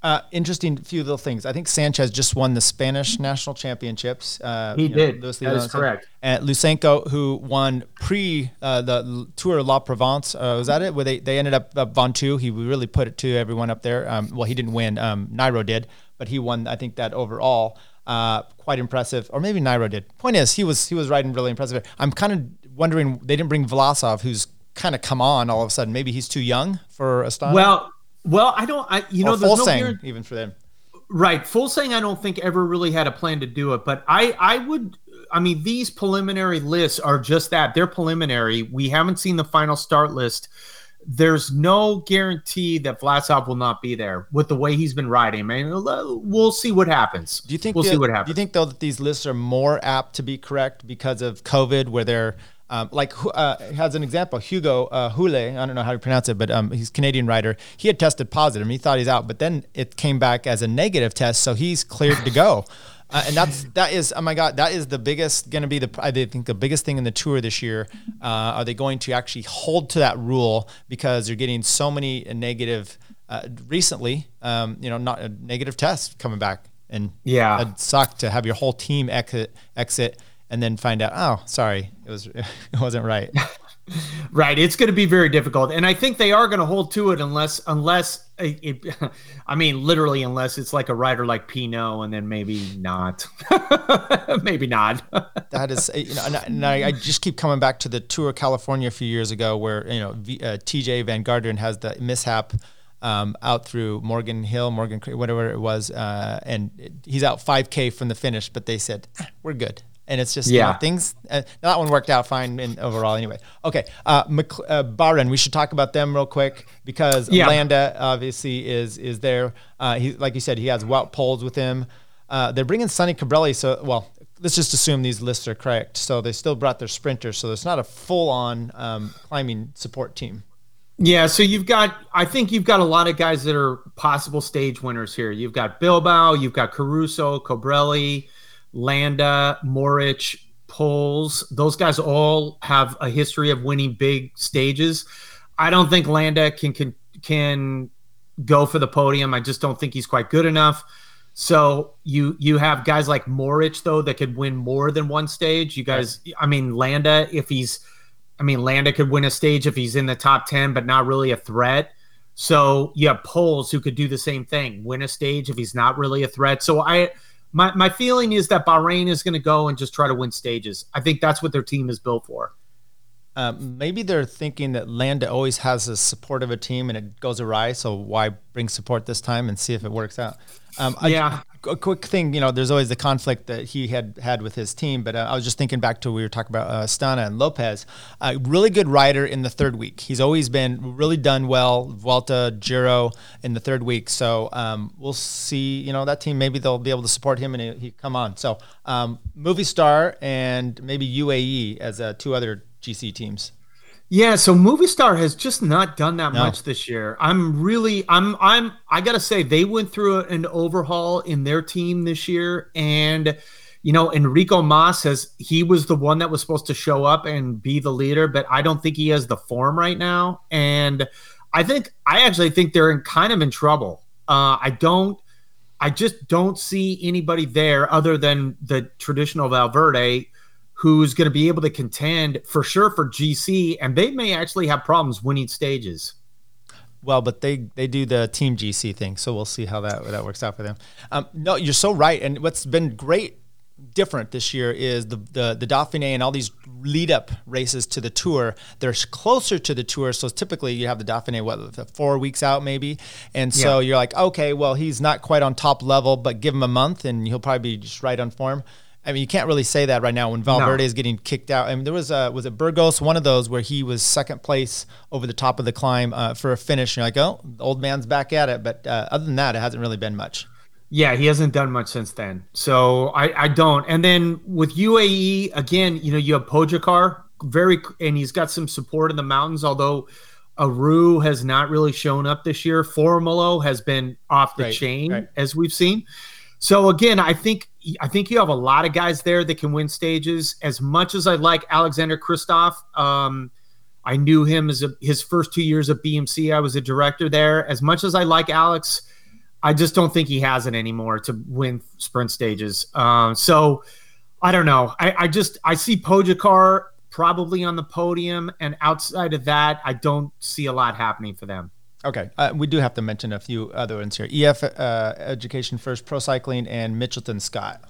Speaker 1: Uh, interesting few little things. I think Sanchez just won the Spanish national championships. Uh,
Speaker 2: he did. Know, that is correct.
Speaker 1: And Lutsenko, who won pre uh, the Tour La Provence, uh, was that it? Where they, they ended up uh, Ventoux. He really put it to everyone up there. Um, well, he didn't win. Um, Nairo did, but he won. I think that overall, uh, quite impressive. Or maybe Nairo did. Point is, he was he was riding really impressive. I'm kind of wondering they didn't bring Vlasov, who's kind of come on all of a sudden. Maybe he's too young for Astana.
Speaker 2: Well well, I don't. I you know,
Speaker 1: there's no even for them.
Speaker 2: Right, Fuglsang I don't think ever really had a plan to do it, but I I would. I mean, these preliminary lists are just that. They're preliminary. We haven't seen the final start list. There's no guarantee that Vlasov will not be there with the way he's been riding. Man, we'll see what happens.
Speaker 1: Do you think
Speaker 2: we'll
Speaker 1: the,
Speaker 2: see what happens?
Speaker 1: Do you think though that these lists are more apt to be correct because of COVID, where they're um, like uh, as an example, Hugo uh, Houle, I don't know how to pronounce it, but um, he's a Canadian writer. He had tested positive. He thought he's out, but then it came back as a negative test, so he's cleared to go. Uh, and that's that is oh my god that is the biggest going to be the I think the biggest thing in the tour this year. Uh, are they going to actually hold to that rule because you're getting so many negative uh, recently? Um, you know, not a negative test coming back, and
Speaker 2: yeah,
Speaker 1: it sucked to have your whole team exit exit and then find out, oh, sorry, it was it wasn't right.
Speaker 2: right, it's going to be very difficult, and I think they are going to hold to it unless unless it, it, I mean, literally, unless it's like a rider like Pinot, and then maybe not, maybe not.
Speaker 1: that is, you know, and I, and I, just keep coming back to the Tour of California a few years ago, where you know v, uh, TJ Van Garderen has the mishap. Um, out through Morgan Hill, Morgan whatever it was, uh, and he's out 5K from the finish. But they said ah, we're good and it's just yeah you know, things. Uh, that one worked out fine in overall anyway. Okay, uh, uh. We should talk about them real quick because yeah. Landa obviously is is there. Uh, he like you said, he has Wout Poels with him. Uh, they're bringing Sonny Colbrelli. So well, let's just assume these lists are correct. So they still brought their sprinters. So it's not a full on um, climbing support team.
Speaker 2: Yeah, so you've got I think you've got a lot of guys that are possible stage winners here. You've got Bilbao, you've got Caruso, Colbrelli, Landa, Mohoric, Poels, those guys all have a history of winning big stages. I don't think Landa can can can go for the podium. I just don't think he's quite good enough. So you you have guys like Mohoric though that could win more than one stage. You guys, I mean Landa, if he's, I mean Landa could win a stage if he's in the top ten, but not really a threat. So you have Poels who could do the same thing, win a stage if he's not really a threat. So I my my feeling is that Bahrain is going to go and just try to win stages. I think that's what their team is built for.
Speaker 1: Um, maybe they're thinking that Landa always has a support of a team and it goes awry. So why bring support this time and see if it works out?
Speaker 2: Um, yeah.
Speaker 1: A, quick thing, you know, there's always the conflict that he had had with his team, but uh, I was just thinking back to we were talking about uh, Stana and Lopez. A really good rider in the third week. He's always been really done well. Vuelta, Giro in the third week. So um, we'll see. You know, that team maybe they'll be able to support him and he, he come on. So um, Movistar and maybe UAE as uh, two other GC teams.
Speaker 2: Yeah, so Movistar has just not done that no. much this year. I'm really I'm I'm I got to say they went through an overhaul in their team this year and you know, Enrico Mas has he was the one that was supposed to show up and be the leader, but I don't think he has the form right now and I think I actually think they're in kind of in trouble. Uh I don't I just don't see anybody there other than the traditional Valverde who's going to be able to contend for sure for GC, and they may actually have problems winning stages.
Speaker 1: Well, but they they do the team GC thing, so we'll see how that that works out for them. Um, no, you're so right, and what's been great different this year is the, the the Dauphiné and all these lead up races to the tour. They're closer to the tour, so typically you have the Dauphiné what four weeks out maybe, and so yeah. you're like, okay, well he's not quite on top level, but give him a month and he'll probably be just right on form. I mean, you can't really say that right now when Valverde no. is getting kicked out. I mean, there was a was it Burgos, one of those where he was second place over the top of the climb uh, for a finish. And you're like, oh, the old man's back at it. But uh, other than that, it hasn't really been much.
Speaker 2: Yeah, he hasn't done much since then. So I, I don't. And then with UAE again, you know, you have Pogacar, very, and he's got some support in the mountains. Although Aru has not really shown up this year. Formolo has been off the right, chain right. as we've seen. So again, I think I think you have a lot of guys there that can win stages. As much as I like Alexander Kristoff, um, I knew him as a, his first two years at BMC. I was a director there. As much as I like Alex, I just don't think he has it anymore to win sprint stages. Um, so I don't know. I, I just I see Pogacar probably on the podium, and outside of that, I don't see a lot happening for them.
Speaker 1: Okay, uh, we do have to mention a few other ones here. EF uh, Education First, Pro Cycling, and Mitchelton Scott.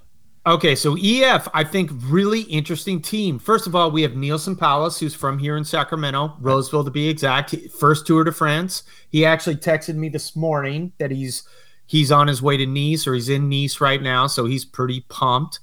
Speaker 2: Okay, so EF, I think really interesting team. First of all, we have Neilson Powless, who's from here in Sacramento, Roseville to be exact. First Tour de France. He actually texted me this morning that he's he's on his way to Nice or he's in Nice right now, so he's pretty pumped.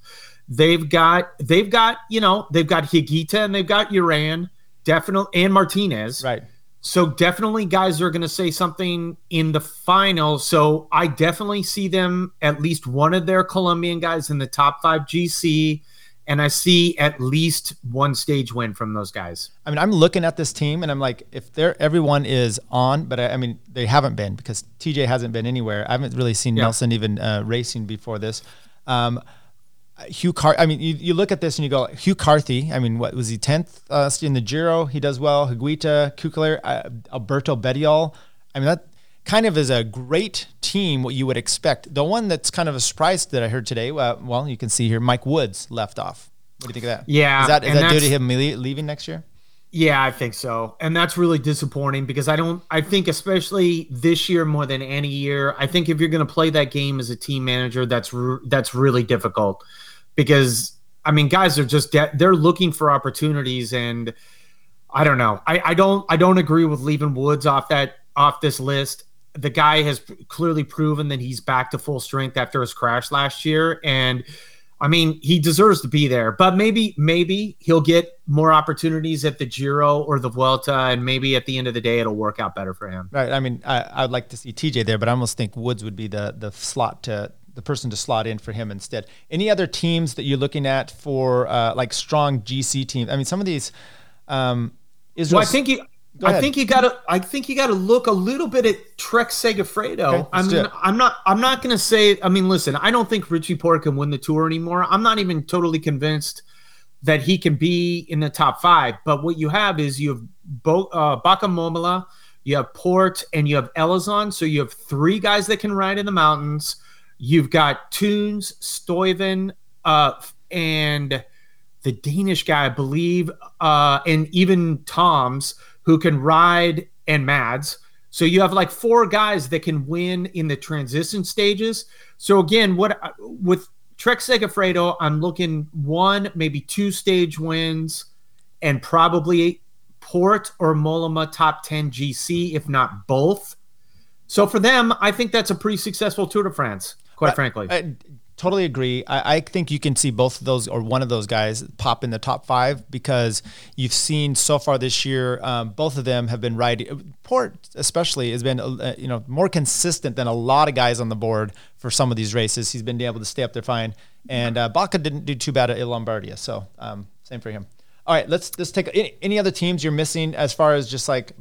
Speaker 2: They've got they've got you know they've got Higuita and they've got Uran, definitely and Martinez.
Speaker 1: Right.
Speaker 2: So definitely guys are going to say something in the final. So I definitely see them at least one of their Colombian guys in the top 5 GC and I see at least one stage win from those guys.
Speaker 1: I mean, I'm looking at this team and I'm like, if they're everyone is on, but I, I mean, they haven't been because TJ hasn't been anywhere. I haven't really seen yeah. Nelson even uh, racing before this. Um, Hugh Car. I mean, you, you look at this and you go, Hugh Carthy. I mean, what was he tenth uh, in the Giro? He does well. Higuita, Kukler, uh, Alberto Bettiol. I mean, that kind of is a great team. What you would expect. The one that's kind of a surprise that I heard today. Uh, well, you can see here, Mike Woods left off. What do you think of that?
Speaker 2: Yeah,
Speaker 1: is that is that due to him leaving next year?
Speaker 2: Yeah, I think so. And that's really disappointing because I don't I think especially this year more than any year, I think if you're going to play that game as a team manager, that's that's really difficult because I mean, guys are just they're looking for opportunities, and I don't know. I, I don't I don't agree with leaving Woods off that off this list. The guy has clearly proven that he's back to full strength after his crash last year, and I mean he deserves to be there. But maybe maybe he'll get more opportunities at the Giro or the Vuelta, and maybe at the end of the day it'll work out better for him.
Speaker 1: Right. I mean, I, I'd like to see TJ there, but I almost think Woods would be the the slot to the person to slot in for him instead. Any other teams that you're looking at for uh, like strong GC teams? I mean, some of these. Um,
Speaker 2: Israel. Well, I think you. I think you got to. I think you got to look a little bit at Trek Segafredo. Okay, I mean, I'm not. I'm not going to say. I mean, listen. I don't think Richie Porte can win the tour anymore. I'm not even totally convinced that he can be in the top five. But what you have is you have Bo, uh, Mollema, you have Porte, and you have Elissonde. So you have three guys that can ride in the mountains. You've got Theuns, Stuyven, uh, and the Danish guy, I believe, uh, and even Toms who can ride and Mads. So you have like four guys that can win in the transition stages. So again, what with Trek Segafredo, I'm looking one, maybe two stage wins, and probably Porte or Mollema top 10 GC, if not both. So for them, I think that's a pretty successful Tour de France quite I, frankly.
Speaker 1: I totally agree. I, I, think you can see both of those or one of those guys pop in the top five because you've seen so far this year, um, both of them have been riding. Porte especially has been uh, you know more consistent than a lot of guys on the board for some of these races. He's been able to stay up there fine, and uh, Bauke didn't do too bad at Lombardia, so um, same for him. All right, let's let's take any, any other teams you're missing as far as just like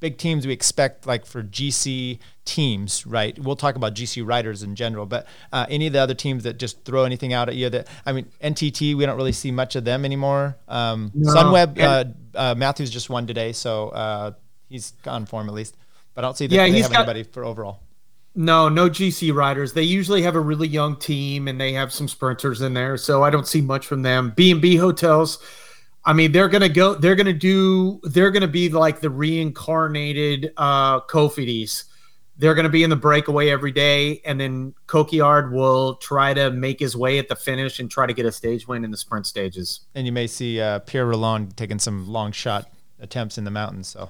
Speaker 1: big teams we expect like for GC teams, right? We'll talk about GC riders in general, but uh, any of the other teams that just throw anything out at you that I mean NTT we don't really see much of them anymore. Um, no. Sunweb uh, uh, Matthews just won today, so uh, he's on form at least. But I don't see that yeah, they have got, anybody for overall.
Speaker 2: No, no GC riders. They usually have a really young team and they have some sprinters in there, so I don't see much from them. B and B hotels I mean, they're gonna go. They're gonna do. They're gonna be like the reincarnated uh, Cofidis. They're gonna be in the breakaway every day, and then Coquard will try to make his way at the finish and try to get a stage win in the sprint stages.
Speaker 1: And you may see uh, Pierre Rolland taking some long shot attempts in the mountains. So.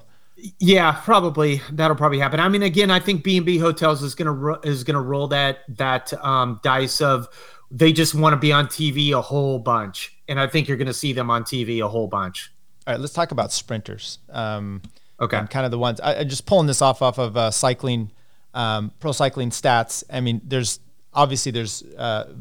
Speaker 2: Yeah, probably that'll probably happen. I mean, again, I think B and B Hotels is gonna ro- is gonna roll that that um, dice of they just want to be on TV a whole bunch and I think you're going to see them on TV a whole bunch.
Speaker 1: All right, let's talk about sprinters. Um,
Speaker 2: okay,
Speaker 1: kind of the ones. I, am just pulling this off off of uh, cycling, um, pro cycling stats. I mean, there's obviously there's uh,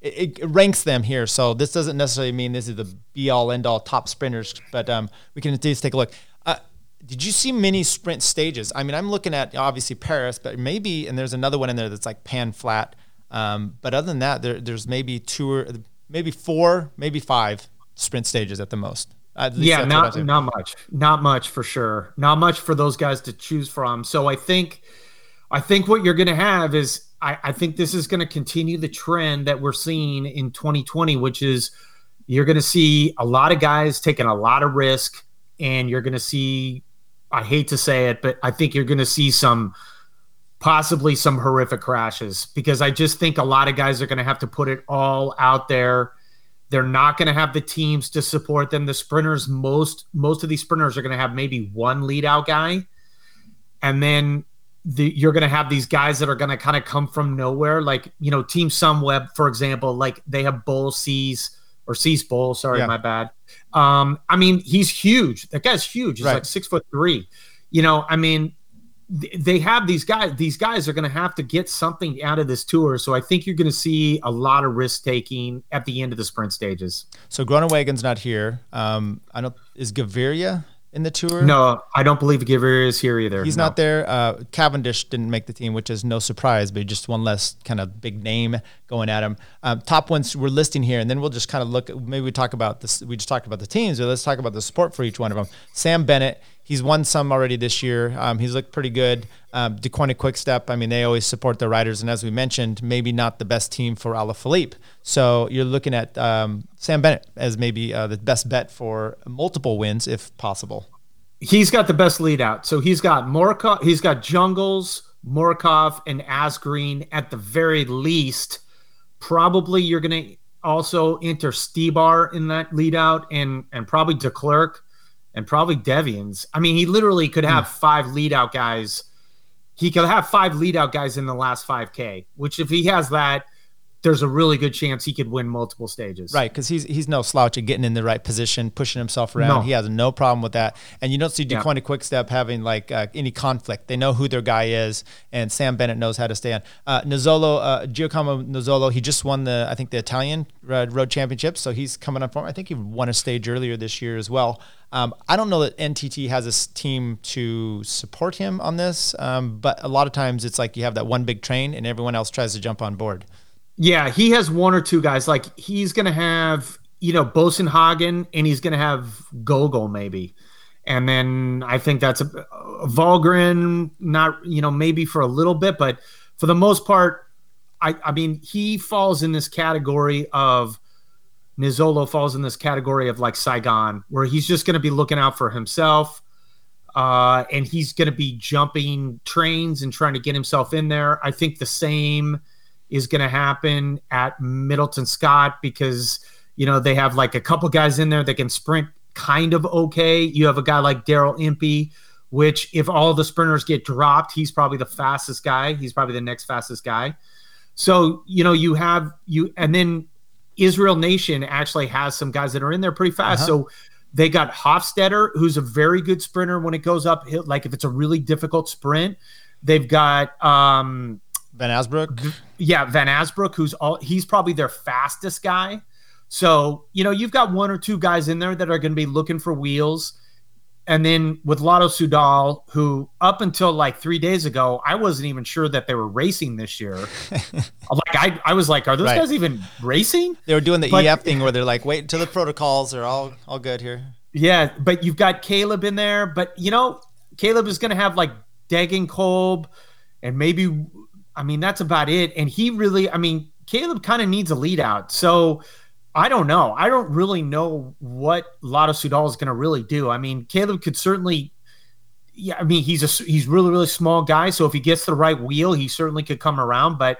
Speaker 1: it, it, ranks them here, so this doesn't necessarily mean this is the be all end all top sprinters, but um, we can at least take a look. Uh, did you see many sprint stages? I mean, I'm looking at obviously Paris, but maybe and there's another one in there that's like pan flat. Um, but other than that, there, there's maybe two or maybe four, maybe five sprint stages at the most.
Speaker 2: yeah, not not much, not much for sure, not much for those guys to choose from. So I think, I think what you're going to have is, I, I think this is going to continue the trend that we're seeing in 2020, which is you're going to see a lot of guys taking a lot of risk, and you're going to see, I hate to say it, but I think you're going to see some possibly some horrific crashes because I just think a lot of guys are going to have to put it all out there. They're not going to have the teams to support them. The sprinters, most most of these sprinters are going to have maybe one lead out guy, and then the, you're going to have these guys that are going to kind of come from nowhere. Like you know, Team Sunweb, for example, like they have Bol Cees or Cees Bol. Sorry, yeah. my bad. Um, I mean, he's huge. That guy's huge. He's right. like six foot three. You know, I mean, they have these guys these guys are going to have to get something out of this tour. So i think you're going to see a lot of risk taking at the end of the sprint stages.
Speaker 1: So Groenewegen not here. Um i don't is gaviria in the tour?
Speaker 2: No i don't believe gaviria is here either.
Speaker 1: He's
Speaker 2: no.
Speaker 1: not there. Uh cavendish didn't make the team which is no surprise but just one less kind of big name going at him. Um, top ones we're listing here and then we'll just kind of look maybe we talk about this we just talked about the teams but let's talk about the support for each one of them sam bennett He's won some already this year. Um, he's looked pretty good. Um, Deceuninck Quickstep, I mean, they always support their riders. And as we mentioned, maybe not the best team for Alaphilippe. So you're looking at um, Sam Bennett as maybe uh, the best bet for multiple wins if possible.
Speaker 2: He's got the best lead out. So he's got Morkov, he's got Jungels, Morkov, and Asgreen at the very least. Probably you're going to also enter Stybar in that lead out and, and probably Declercq and probably Devenyns. I mean, he literally could have mm. five lead out guys. He could have five lead out guys in the last 5K, which if he has that, there's a really good chance he could win multiple stages.
Speaker 1: Right, because he's he's no slouch at getting in the right position, pushing himself around. No. He has no problem with that, and you don't see Deceuninck yeah. Quickstep having like uh, any conflict. They know who their guy is, and Sam Bennett knows how to stay on. Uh, Nizzolo, uh, Giacomo Nizzolo, he just won the I think the Italian road championship, so he's coming up for. I think he won a stage earlier this year as well. Um, I don't know that NTT has a team to support him on this, um, but a lot of times it's like you have that one big train and everyone else tries to jump on board.
Speaker 2: Yeah, he has one or two guys. Like he's gonna have, you know, Boasson-Hagen and he's gonna have Gogl maybe. And then I think that's a, a not you know, maybe for a little bit, but for the most part, I, I mean, he falls in this category of Nizzolo falls in this category of like Sagan, where he's just going to be looking out for himself. Uh, and he's going to be jumping trains and trying to get himself in there. I think the same is going to happen at Mitchelton Scott because you know they have like a couple guys in there that can sprint kind of okay. You have a guy like Daryl Impey, which if all the sprinters get dropped, he's probably the fastest guy. He's probably the next fastest guy. So you know you have you, and then Israel Nation actually has some guys that are in there pretty fast. Uh-huh. So they got Hofstetter, who's a very good sprinter when it goes up. Like if it's a really difficult sprint, they've got um,
Speaker 1: Van Asbroeck.
Speaker 2: Yeah, Van Asbroeck, who's all he's probably their fastest guy. So, you know, you've got one or two guys in there that are going to be looking for wheels. And then with Lotto Soudal, who up until like three days ago, I wasn't even sure that they were racing this year. like I, I was like, are those right. guys even racing?
Speaker 1: They were doing the but, EF thing where they're like, wait until the protocols are all all good here.
Speaker 2: Yeah, but you've got Caleb in there, but you know, Caleb is going to have like Degenkolb and maybe I mean, that's about it. And he really, I mean, Caleb kind of needs a lead out. So I don't know. I don't really know what Lotto Soudal is going to really do. I mean, Caleb could certainly, yeah, I mean, he's a he's really really small guy. So if he gets the right wheel, he certainly could come around. But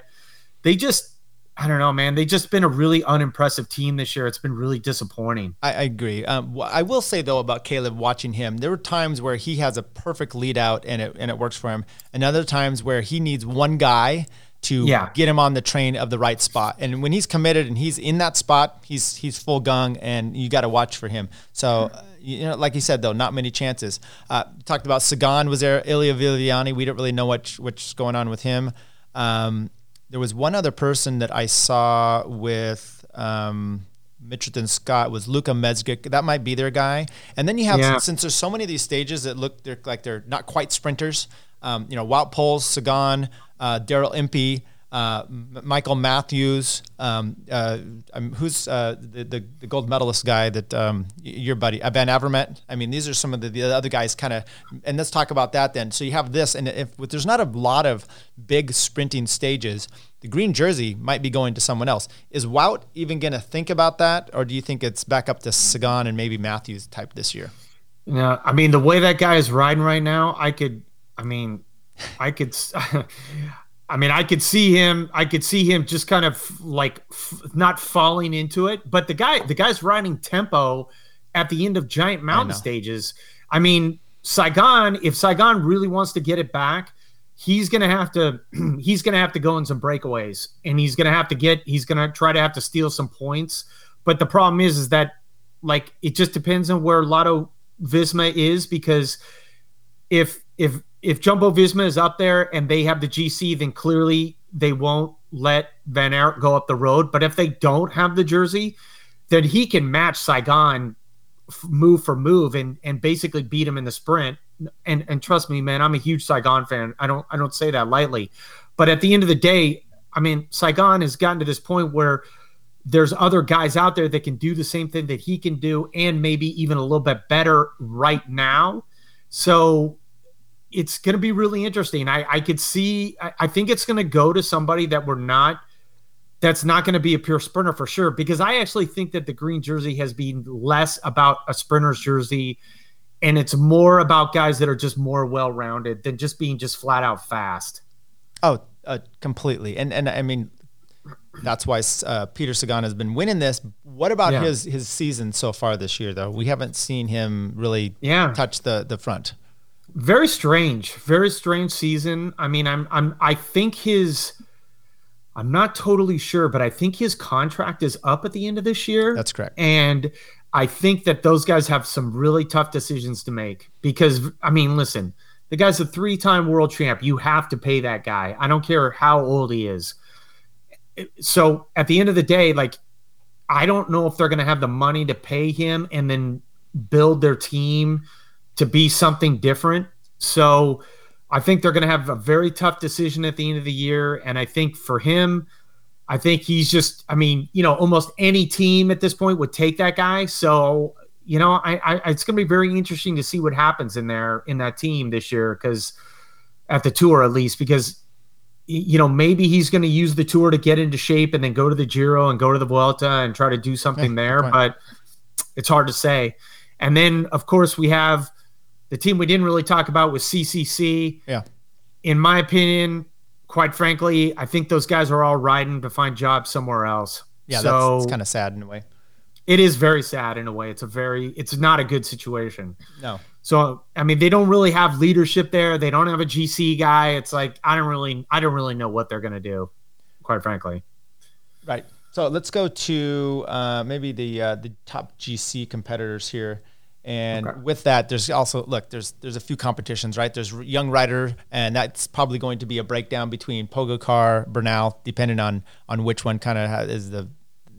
Speaker 2: they just I don't know, man. They've just been a really unimpressive team this year. It's been really disappointing.
Speaker 1: I, I agree. Um, I will say though about Caleb, watching him, there were times where he has a perfect lead out and it and it works for him, and other times where he needs one guy to yeah. get him on the train of the right spot. And when he's committed and he's in that spot, he's he's full gung, and you got to watch for him. So. You know, like you said, though, not many chances. Uh, talked about Sagan was there, Elia Viviani. We don't really know what what's going on with him. Um, there was one other person that I saw with um, Mitchelton Scott was Luka Mezgec. That might be their guy. And then you have yeah. since there's so many of these stages that look they're like they're not quite sprinters. Um, you know, Wout Poels, Sagan, uh, Daryl Impey. Uh, Michael Matthews, um, uh, um, who's uh, the, the, the gold medalist guy that um, your buddy uh, Van Avermaet. I mean, these are some of the, the other guys. Kind of, and let's talk about that then. So you have this, and if, if there's not a lot of big sprinting stages, the green jersey might be going to someone else. Is Wout even going to think about that, or do you think it's back up to Sagan and maybe Matthews type this year?
Speaker 2: Yeah, I mean the way that guy is riding right now, I could, I mean, I could. I mean, I could see him. I could see him just kind of like f- not falling into it. But the guy, the guy's riding tempo at the end of giant mountain I stages. I mean, Sagan. If Sagan really wants to get it back, he's gonna have to. he's gonna have to go in some breakaways, and he's gonna have to get. He's gonna try to have to steal some points. But the problem is, is that like it just depends on where Lotto Visma is because if if if Jumbo Visma is up there and they have the GC, then clearly they won't let Van Aert go up the road. But if they don't have the jersey, then he can match Sagan move for move and and basically beat him in the sprint. And and trust me, man, I'm a huge Sagan fan. I don't I don't say that lightly. But at the end of the day, I mean, Sagan has gotten to this point where there's other guys out there that can do the same thing that he can do and maybe even a little bit better right now. So it's going to be really interesting. I, I could see, I, I think it's going to go to somebody that we're not, that's not going to be a pure sprinter for sure, because I actually think that the green jersey has been less about a sprinter's jersey and it's more about guys that are just more well rounded than just being just flat out fast.
Speaker 1: Oh, uh, completely. And, and I mean, that's why uh, Peter Sagan has been winning this. What about yeah. his his season so far this year, though? We haven't seen him really yeah. touch the the front
Speaker 2: very strange, very strange season. I mean, I'm I'm I think his I'm not totally sure, but I think his contract is up at the end of this year.
Speaker 1: That's correct.
Speaker 2: And I think that those guys have some really tough decisions to make because I mean, listen, the guy's a three-time world champ. You have to pay that guy. I don't care how old he is. So at the end of the day, like I don't know if they're going to have the money to pay him and then build their team to be something different. So I think they're going to have a very tough decision at the end of the year. And I think for him, I think he's just, I mean, you know, almost any team at this point would take that guy. So, you know, I, I it's going to be very interesting to see what happens in there in that team this year because at the tour at least, because you know, maybe he's going to use the tour to get into shape and then go to the Giro and go to the Vuelta and try to do something yeah, there. But it's hard to say. And then, of course, we have the team we didn't really talk about was CCC.
Speaker 1: Yeah.
Speaker 2: In my opinion, quite frankly, I think those guys are all riding to find jobs somewhere else.
Speaker 1: Yeah, so that's kind of sad in a way.
Speaker 2: It is very sad in a way. It's a very, it's not a good situation.
Speaker 1: No.
Speaker 2: So I mean, they don't really have leadership there. They don't have a GC guy. It's like I don't really, I don't really know what they're gonna do, quite frankly.
Speaker 1: Right. So let's go to uh, maybe the uh, the top GC competitors here. And okay. with that, there's also look, there's there's a few competitions, right? There's Young Rider, and that's probably going to be a breakdown between Pogacar, Bernal, depending on on which one kind of is the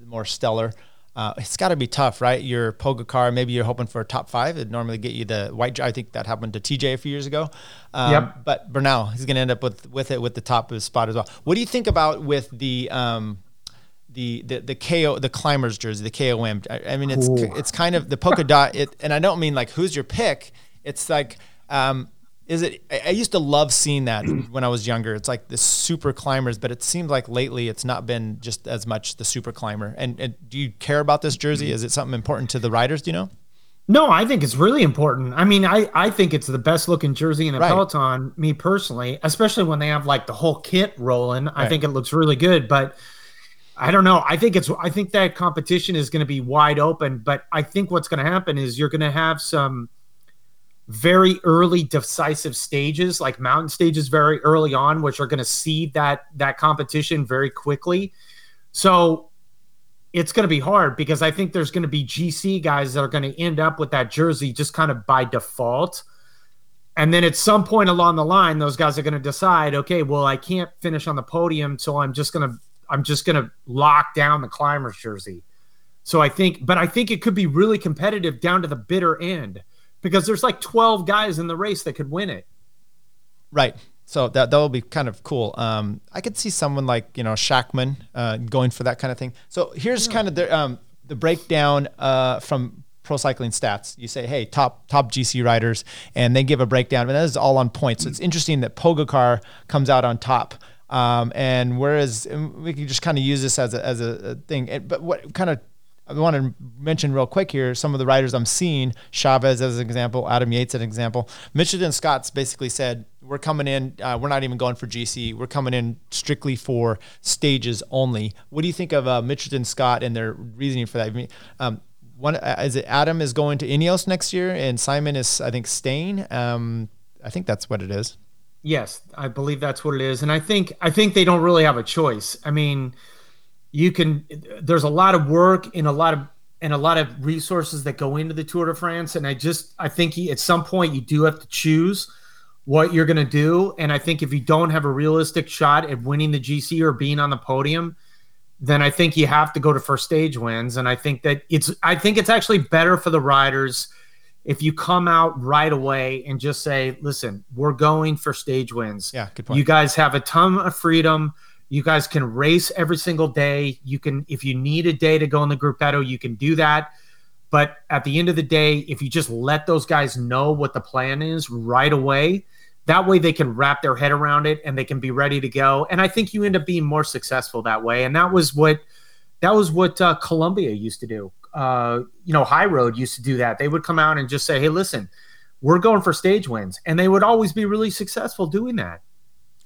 Speaker 1: more stellar. Uh, it's got to be tough, right? Your Pogacar, maybe you're hoping for a top five. It'd normally get you the white. I think that happened to TJ a few years ago. Um, yep. But Bernal, he's going to end up with with it with the top of his spot as well. What do you think about with the um, the the the KO the climbers jersey, the KOM. I, I mean, it's Ooh. it's kind of the polka dot. It and I don't mean like who's your pick. It's like, um, is it? I, used to love seeing that when I was younger. It's like the super climbers, but it seems like lately it's not been just as much the super climber. And, and do you care about this jersey? Is it something important to the riders? Do you know?
Speaker 2: No, I think it's really important. I mean, I, I think it's the best looking jersey in a right. Peloton, me personally, especially when they have like the whole kit rolling. Right. I think it looks really good. But I don't know. I think it's I think that competition is going to be wide open, but I think what's going to happen is you're going to have some very early decisive stages, like mountain stages very early on, which are going to see that that competition very quickly. So it's going to be hard because I think there's going to be GC guys that are going to end up with that jersey just kind of by default. And then at some point along the line, those guys are going to decide, okay, well, I can't finish on the podium, so I'm just going to I'm just going to lock down the climbers jersey. So I think, but I think it could be really competitive down to the bitter end because there's like 12 guys in the race that could win it.
Speaker 1: Right. so that that will be kind of cool. Um, I could see someone like you know Schachmann uh, going for that kind of thing. So here's yeah. kind of the um, the breakdown uh, from Pro Cycling Stats. You say, hey, top top GC riders, and they give a breakdown, and that is all on points. So it's interesting that Pogacar comes out on top. Um, and whereas we can just kind of use this as a, as a thing, but what kind of I want to mention real quick here some of the riders I'm seeing. Chaves as an example, Adam Yates as an example. Mitchelton Scott's basically said, "We're coming in. Uh, we're not even going for GC. We're coming in strictly for stages only." What do you think of uh, Mitchelton Scott and their reasoning for that? Um, one uh, is it Adam is going to Ineos next year, and Simon is I think staying. Um, I think that's what it is.
Speaker 2: Yes, I believe that's what it is, and I think I think they don't really have a choice. I mean you can there's a lot of work and a lot of and a lot of resources that go into the Tour de France and I just I think he, at some point you do have to choose what you're going to do and I think if you don't have a realistic shot at winning the GC or being on the podium then I think you have to go to first stage wins and I think that it's I think it's actually better for the riders if you come out right away and just say listen we're going for stage wins
Speaker 1: yeah good point
Speaker 2: you guys have a ton of freedom you guys can race every single day. You can, if you need a day to go in the gruppetto, you can do that. But at the end of the day, if you just let those guys know what the plan is right away, that way they can wrap their head around it and they can be ready to go. And I think you end up being more successful that way. And that was what that was what uh, Columbia used to do. Uh, you know, High Road used to do that. They would come out and just say, "Hey, listen, we're going for stage wins," and they would always be really successful doing that.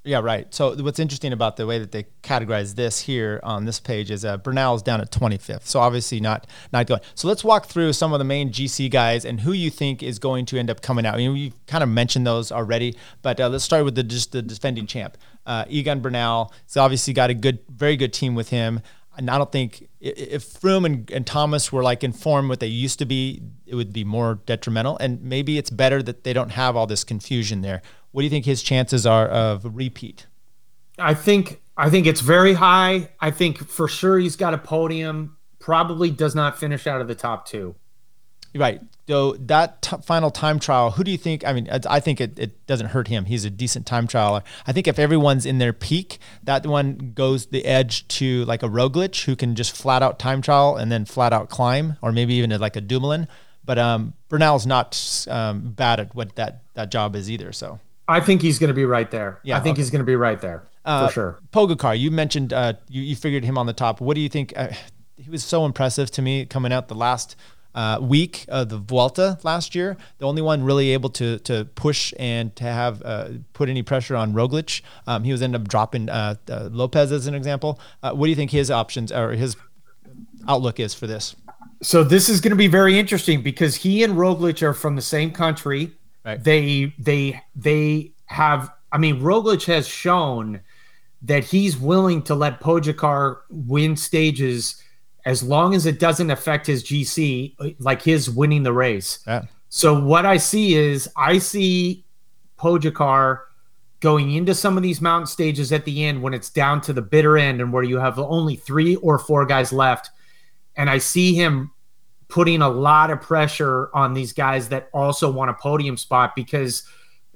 Speaker 1: Yeah, right. So what's interesting about the way that they categorize this here on this page is uh, is down at 25th. So obviously not not going. So let's walk through some of the main GC guys and who you think is going to end up coming out. I mean, we kind of mentioned those already, but uh, let's start with the just the defending champ, uh, Egan Bernal. He's obviously got a good, very good team with him. And I don't think if Froome and, and Thomas were like informed what they used to be, it would be more detrimental. And maybe it's better that they don't have all this confusion there. What do you think his chances are of repeat?
Speaker 2: I think I think it's very high. I think for sure he's got a podium. Probably does not finish out of the top two.
Speaker 1: Right. So that t- final time trial, who do you think? I mean, I think it, it doesn't hurt him. He's a decent time trialer. I think if everyone's in their peak, that one goes the edge to like a Roglic who can just flat out time trial and then flat out climb, or maybe even like a Dumoulin. But um, Bernal's not um, bad at what that that job is either. So
Speaker 2: I think he's going to be right there. Yeah, I think okay. he's going to be right there uh, for sure.
Speaker 1: Pogacar, you mentioned uh, you, you figured him on the top. What do you think? Uh, he was so impressive to me coming out the last uh, week of the Vuelta last year. The only one really able to to push and to have uh, put any pressure on Roglic. Um, he was ended up dropping uh, Lopez as an example. what do you think his options or his outlook is for this?
Speaker 2: So this is going to be very interesting because he and Roglic are from the same country. Right. They they they have. I mean, Roglic has shown that he's willing to let Pogacar win stages as long as it doesn't affect his GC, like his winning the race. Yeah. So what I see is I see Pogacar going into some of these mountain stages at the end when it's down to the bitter end and where you have only three or four guys left, and I see him putting a lot of pressure on these guys that also want a podium spot because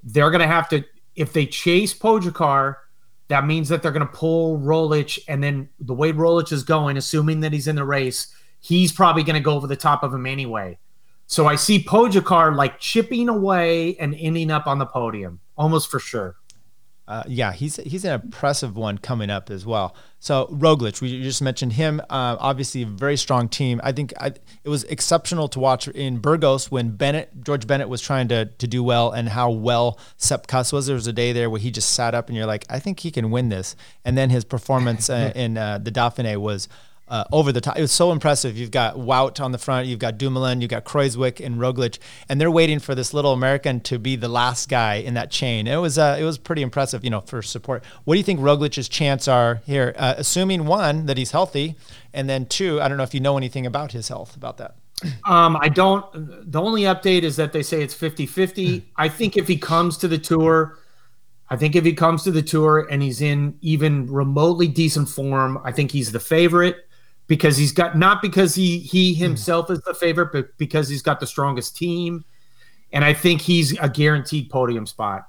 Speaker 2: they're going to have to if they chase Pogacar, that means that they're going to pull Roglic, and then the way Roglic is going, assuming that he's in the race, he's probably going to go over the top of him anyway. So I see Pogacar like chipping away and ending up on the podium, almost for sure.
Speaker 1: Uh, yeah, he's he's an impressive one coming up as well. So Roglic, we just mentioned him. Uh, obviously, a very strong team. I think I, it was exceptional to watch in Burgos when Bennett, George Bennett, was trying to to do well, and how well Sepp Kuss was. There was a day there where he just sat up, and you're like, I think he can win this. And then his performance uh, in uh, the Dauphiné was uh, over the top. It was so impressive. You've got Wout on the front, you've got Dumoulin, you've got Kruijswijk and Roglic, and they're waiting for this little American to be the last guy in that chain. It was uh, it was pretty impressive, you know, for support. What do you think Roglic's chance are here? Uh, assuming one that he's healthy, and then two, I don't know if you know anything about his health about that.
Speaker 2: Um, I don't. The only update is that they say it's 50 50. I think if he comes to the tour, I think if he comes to the tour and he's in even remotely decent form, I think he's the favorite because he's got not because he he hmm. himself is the favorite, but because he's got the strongest team, and I think he's a guaranteed podium spot.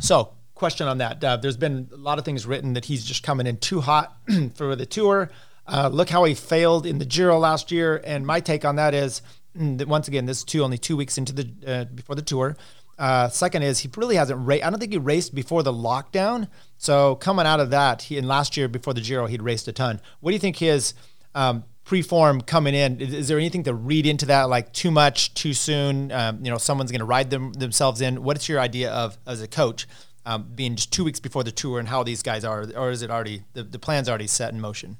Speaker 1: So question on that. Uh, there's been a lot of things written that he's just coming in too hot for the tour. Uh, look how he failed in the Giro last year. And my take on that is mm, that once again, this is two only two weeks into the uh, before the tour. Uh, second is he really hasn't raced. I don't think he raced before the lockdown. So coming out of that, he in last year before the Giro, he'd raced a ton. What do you think his um, pre-form coming in? Is, is, there anything to read into that? Like too much, too soon? Um, you know, someone's going to ride them themselves in. What's your idea of as a coach? Um, being just two weeks before the tour and how these guys are, or is it already the, the plan's already set in motion?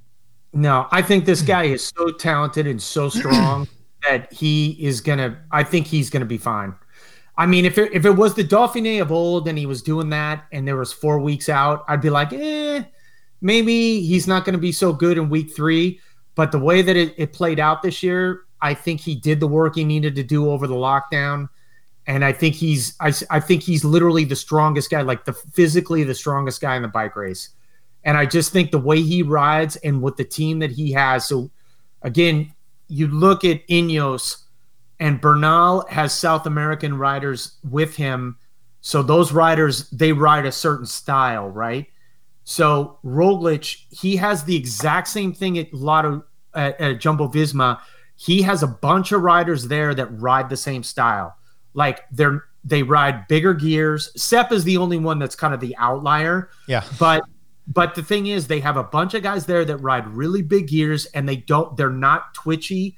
Speaker 2: No, I think this guy is so talented and so strong that he is gonna. I think he's gonna be fine. I mean, if it, if it was the Dauphiné of old and he was doing that and there was four weeks out, I'd be like, eh, maybe he's not going to be so good in week three. But the way that it, it played out this year, I think he did the work he needed to do over the lockdown. And I think he's I, I think he's literally the strongest guy, like the physically the strongest guy in the bike race. And I just think the way he rides and with the team that he has. So again, you look at Ineos and Bernal has South American riders with him. So those riders, they ride a certain style, right? So Roglic, he has the exact same thing at Lotto at, at Jumbo Visma. He has a bunch of riders there that ride the same style. Like they're they ride bigger gears. Sepp is the only one that's kind of the outlier.
Speaker 1: Yeah.
Speaker 2: But but the thing is, they have a bunch of guys there that ride really big gears, and they don't. They're not twitchy.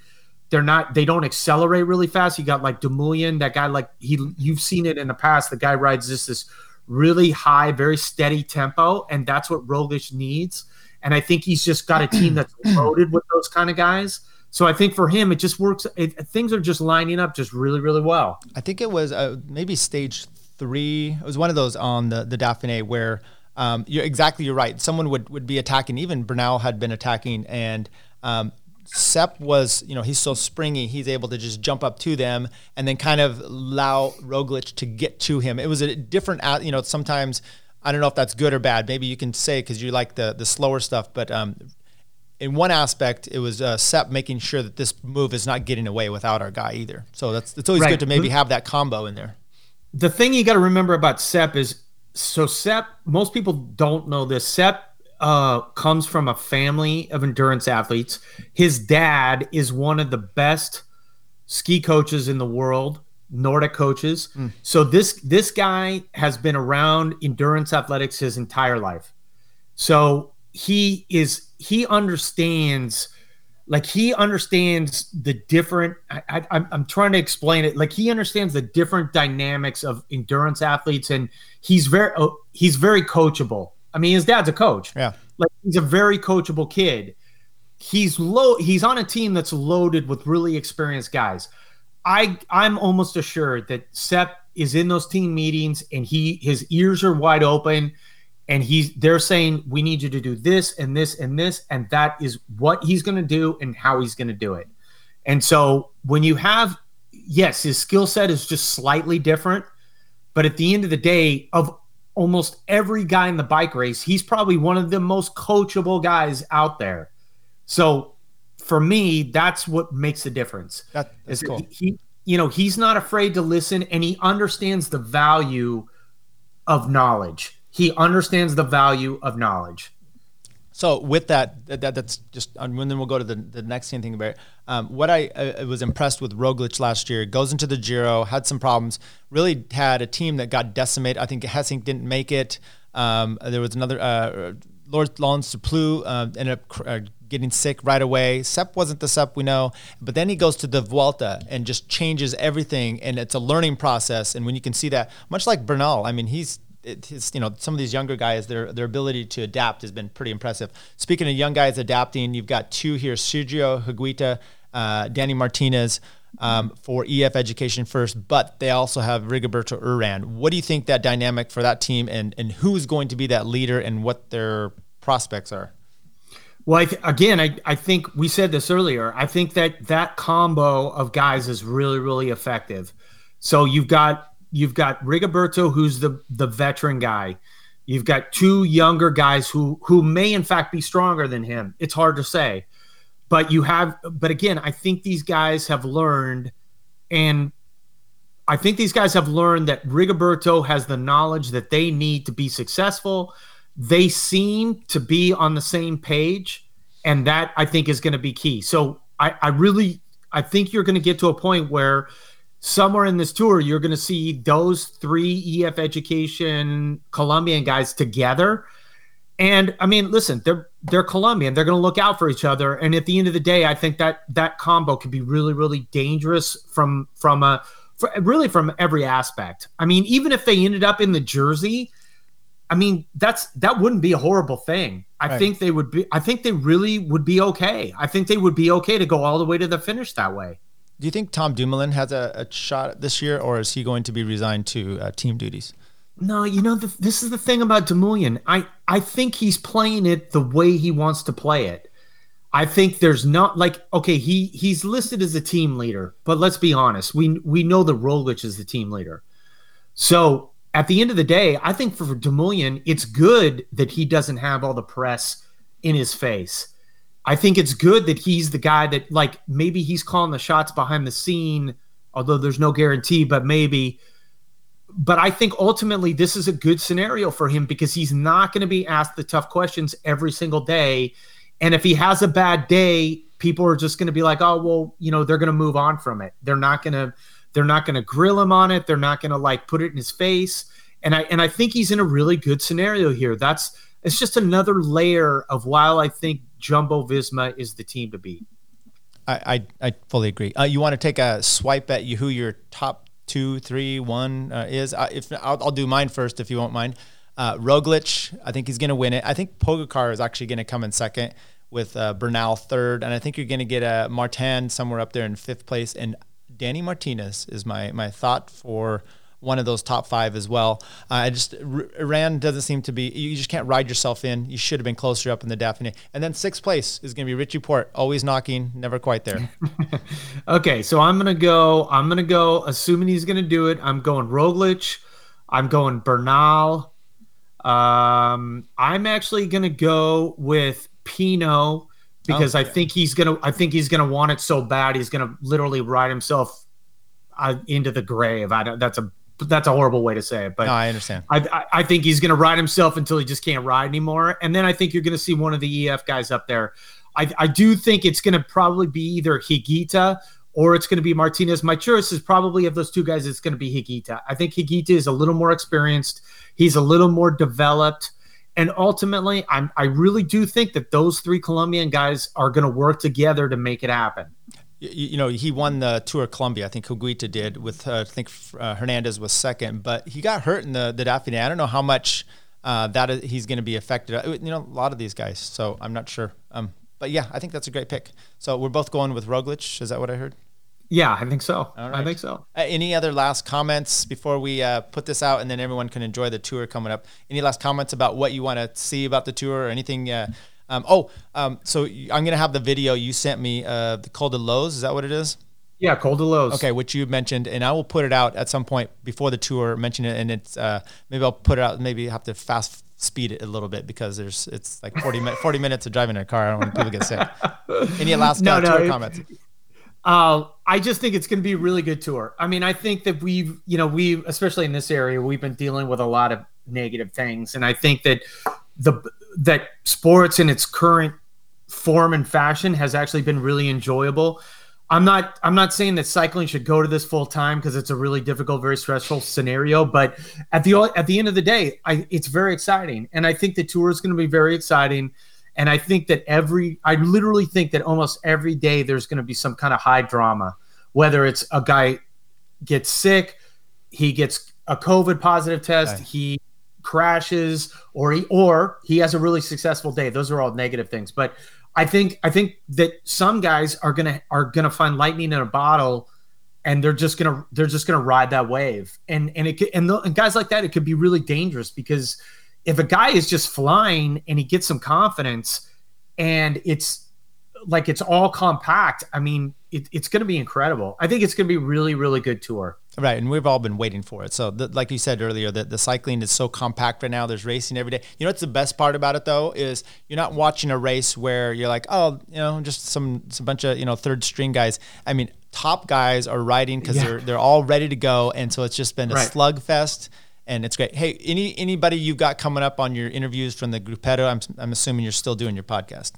Speaker 2: They're not. They don't accelerate really fast. You got like Dumoulin, that guy. Like he, you've seen it in the past. The guy rides this this really high, very steady tempo, and that's what Roglic needs. And I think he's just got a team that's loaded with those kind of guys. So I think for him, it just works. It, things are just lining up just really, really well.
Speaker 1: I think it was uh, maybe stage three. It was one of those on the the Dauphiné where um, you're exactly you're right. Someone would would be attacking. Even Bernal had been attacking, and um, Sepp was, you know, he's so springy. He's able to just jump up to them and then kind of allow Roglic to get to him. It was a different, you know, sometimes I don't know if that's good or bad. Maybe you can say because you like the the slower stuff, but um, in one aspect, it was uh, Sepp making sure that this move is not getting away without our guy either. So that's it's always right. good to maybe have that combo in there.
Speaker 2: The thing you got to remember about Sepp is so Sepp, most people don't know this. Sepp uh, comes from a family of endurance athletes. His dad is one of the best ski coaches in the world, Nordic coaches. Mm. So this this guy has been around endurance athletics his entire life. So he is he understands like he understands the different I, I, i'm trying to explain it like he understands the different dynamics of endurance athletes and he's very oh, he's very coachable i mean his dad's a coach.
Speaker 1: Yeah.
Speaker 2: Like he's a very coachable kid. He's low he's on a team that's loaded with really experienced guys. I i'm almost assured that Sepp is in those team meetings and he his ears are wide open and he's they're saying we need you to do this and this and this and that is what he's going to do and how he's going to do it. And so when you have yes his skill set is just slightly different but at the end of the day of almost every guy in the bike race he's probably one of the most coachable guys out there so for me that's what makes the difference
Speaker 1: that, that's cool.
Speaker 2: he you know he's not afraid to listen and he understands the value of knowledge he understands the value of knowledge.
Speaker 1: So with that, that that's just, and then we'll go to the, the next thing about. Um, what I, I, was impressed with Roglic last year, goes into the Giro, had some problems, really had a team that got decimated. I think Hessink didn't make it. Um, there was another, uh, Lord Laurens De Plus uh, ended up uh, getting sick right away. Sepp wasn't the Sepp we know, but then he goes to the Vuelta and just changes everything, and it's a learning process. And when you can see that, much like Bernal, I mean, he's it, his, you know, some of these younger guys, their their ability to adapt has been pretty impressive. Speaking of young guys adapting, you've got two here: Sergio Higuita, uh, Danny Martinez. Um, for EF Education First, but they also have Rigoberto Uran. What do you think that dynamic for that team, and and who's going to be that leader, and what their prospects are?
Speaker 2: Well, I th- again, I, I think we said this earlier. I think that that combo of guys is really, really effective. So you've got you've got Rigoberto, who's the the veteran guy. You've got two younger guys who who may in fact be stronger than him. It's hard to say. But you have but again, I think these guys have learned and I think these guys have learned that Rigoberto has the knowledge that they need to be successful. They seem to be on the same page, and that I think is going to be key. So I, I really I think you're going to get to a point where somewhere in this tour you're going to see those three EF education Colombian guys together. And I mean, listen, they're they're Colombian. They're going to look out for each other. And at the end of the day, I think that that combo could be really, really dangerous from from a for, really from every aspect. I mean, even if they ended up in the jersey, I mean, that's that wouldn't be a horrible thing. I right. think they would be. I think they really would be okay. I think they would be okay to go all the way to the finish that way.
Speaker 1: Do you think Tom Dumoulin has a, a shot this year, or is he going to be resigned to uh, team duties?
Speaker 2: No, you know, the, this is the thing about Dumoulin. I, I think he's playing it the way he wants to play it. I think there's not like okay, he he's listed as a team leader, but let's be honest, we we know that Roglic is the team leader. So at the end of the day, I think for Dumoulin, it's good that he doesn't have all the press in his face. I think it's good that he's the guy that like maybe he's calling the shots behind the scene, although there's no guarantee, but maybe but I think ultimately this is a good scenario for him because he's not going to be asked the tough questions every single day. And if he has a bad day, people are just going to be like, "Oh, well, you know, they're going to move on from it. They're not going to they're not going to grill him on it. They're not going to like put it in his face." And I and I think he's in a really good scenario here. That's it's just another layer of while I think Jumbo Visma is the team to beat.
Speaker 1: I, I, I fully agree. Uh, you want to take a swipe at you who your top two, three, one uh, is. Uh, if I'll, I'll, do mine first, if you won't mind. Uh, Roglic, I think he's going to win it. I think Pogacar is actually going to come in second with uh, Bernal third, and I think you're going to get a Martin somewhere up there in fifth place. And Danny Martinez is my my thought for one of those top five as well. Uh, I just Iran doesn't seem to be. You just can't ride yourself in. You should have been closer up in the Dauphiné. And then sixth place is going to be Richie Porte, always knocking, never quite there.
Speaker 2: okay, so I'm gonna go. I'm gonna go. Assuming he's gonna do it, I'm going Roglic. I'm going Bernal. Um, I'm actually gonna go with Pinot because oh, okay. I think he's gonna. I think he's gonna want it so bad. He's gonna literally ride himself uh, into the grave. I don't, that's a that's a horrible way to say it, but
Speaker 1: no, I understand.
Speaker 2: I, I, I think he's going to ride himself until he just can't ride anymore, and then I think you're going to see one of the EF guys up there. I, I do think it's going to probably be either Higuita or it's going to be Martinez. My choice is probably of those two guys, it's going to be Higuita. I think Higuita is a little more experienced. He's a little more developed. And ultimately, I'm, I really do think that those three Colombian guys are going to work together to make it happen
Speaker 1: you, you, know, he won the Tour of Colombia. I think Higuita did with, uh, I think uh, Hernandez was second, but he got hurt in the, the Dauphiné. I don't know how much uh, that is, he's going to be affected. Uh, you know, a lot of these guys, so I'm not sure. Um, but yeah, I think that's a great pick. So we're both going with Roglic. Is that what I heard?
Speaker 2: Yeah, I think so. I think so.
Speaker 1: Uh, any other last comments before we uh, put this out, and then everyone can enjoy the tour coming up? Any last comments about what you want to see about the tour, or anything? Uh, um, oh, um, so I'm gonna have the video you sent me, uh, the Col de Loze. Is that what it is?
Speaker 2: Yeah, Col de Loze.
Speaker 1: Okay, which you mentioned, and I will put it out at some point before the tour. Mention it, and it's uh, maybe I'll put it out. Maybe have to fast speed it a little bit because there's it's like 40, 40 minutes of driving in a car. I don't want people to get sick. Any last no, uh, no, tour it, comments?
Speaker 2: Uh, I just think it's going to be a really good tour. I mean, I think that we've, you know, we, especially in this area, we've been dealing with a lot of negative things. And I think that the that sports in its current form and fashion has actually been really enjoyable. I'm not I'm not saying that cycling should go to this full time because it's a really difficult, very stressful scenario. But at the at the end of the day, I, it's very exciting, and I think the tour is going to be very exciting. And I think that every I literally think that almost every day there's going to be some kind of high drama, whether it's a guy gets sick, he gets a COVID positive test, okay. he crashes or he or he has a really successful day. Those are all negative things. But I think I think that some guys are gonna are gonna find lightning in a bottle and they're just gonna they're just gonna ride that wave. And and it and, the, and guys like that, it could be really dangerous because if a guy is just flying and he gets some confidence and it's like it's all compact, I mean, it, it's going to be incredible. I think it's going to be really, really good tour.
Speaker 1: Right, and we've all been waiting for it. So, the, like you said earlier, that the cycling is so compact right now. There's racing every day. You know what's the best part about it though is you're not watching a race where you're like, oh, you know, just some some bunch of you know third string guys. I mean, top guys are riding because
Speaker 2: Yeah.
Speaker 1: they're they're all ready to go, and so it's just been a
Speaker 2: Right.
Speaker 1: slugfest. And it's great. Hey, any anybody you've got coming up on your interviews from the Gruppetto? I'm, I'm assuming you're still doing your podcast.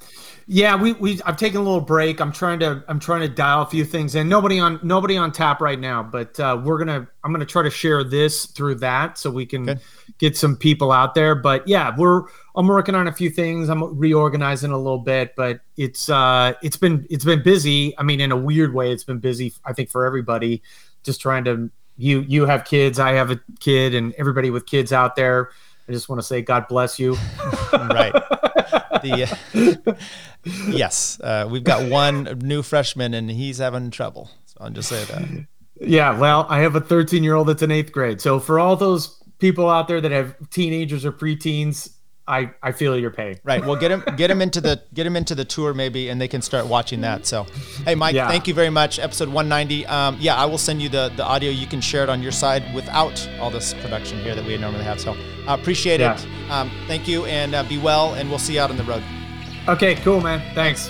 Speaker 2: Yeah, we we I've taken a little break. I'm trying to I'm trying to dial a few things in. Nobody on nobody on tap right now, but uh, we're gonna I'm gonna try to share this through that so we can
Speaker 1: Good.
Speaker 2: get some people out there. But yeah, we're I'm working on a few things. I'm reorganizing a little bit, but it's uh it's been it's been busy. I mean, in a weird way, it's been busy. I think for everybody, just trying to you you have kids, I have a kid, and everybody with kids out there. I just want to say God bless you.
Speaker 1: right. The uh, yes, uh, we've got one new freshman, and he's having trouble. So I'll just say that.
Speaker 2: Yeah, well, I have a 13 year old that's in eighth grade. So for all those people out there that have teenagers or preteens, I I feel your pain.
Speaker 1: Right. Well, get him get him into the get him into the tour maybe, and they can start watching that. So, hey, Mike,
Speaker 2: Yeah.
Speaker 1: thank you very much. Episode 190. Um, yeah, I will send you the the audio. You can share it on your side without all this production here that we normally have. So, uh, appreciate
Speaker 2: Yeah.
Speaker 1: it. Um, thank you, and uh, be well, and we'll see you out on the road.
Speaker 2: Okay, cool, man. Thanks.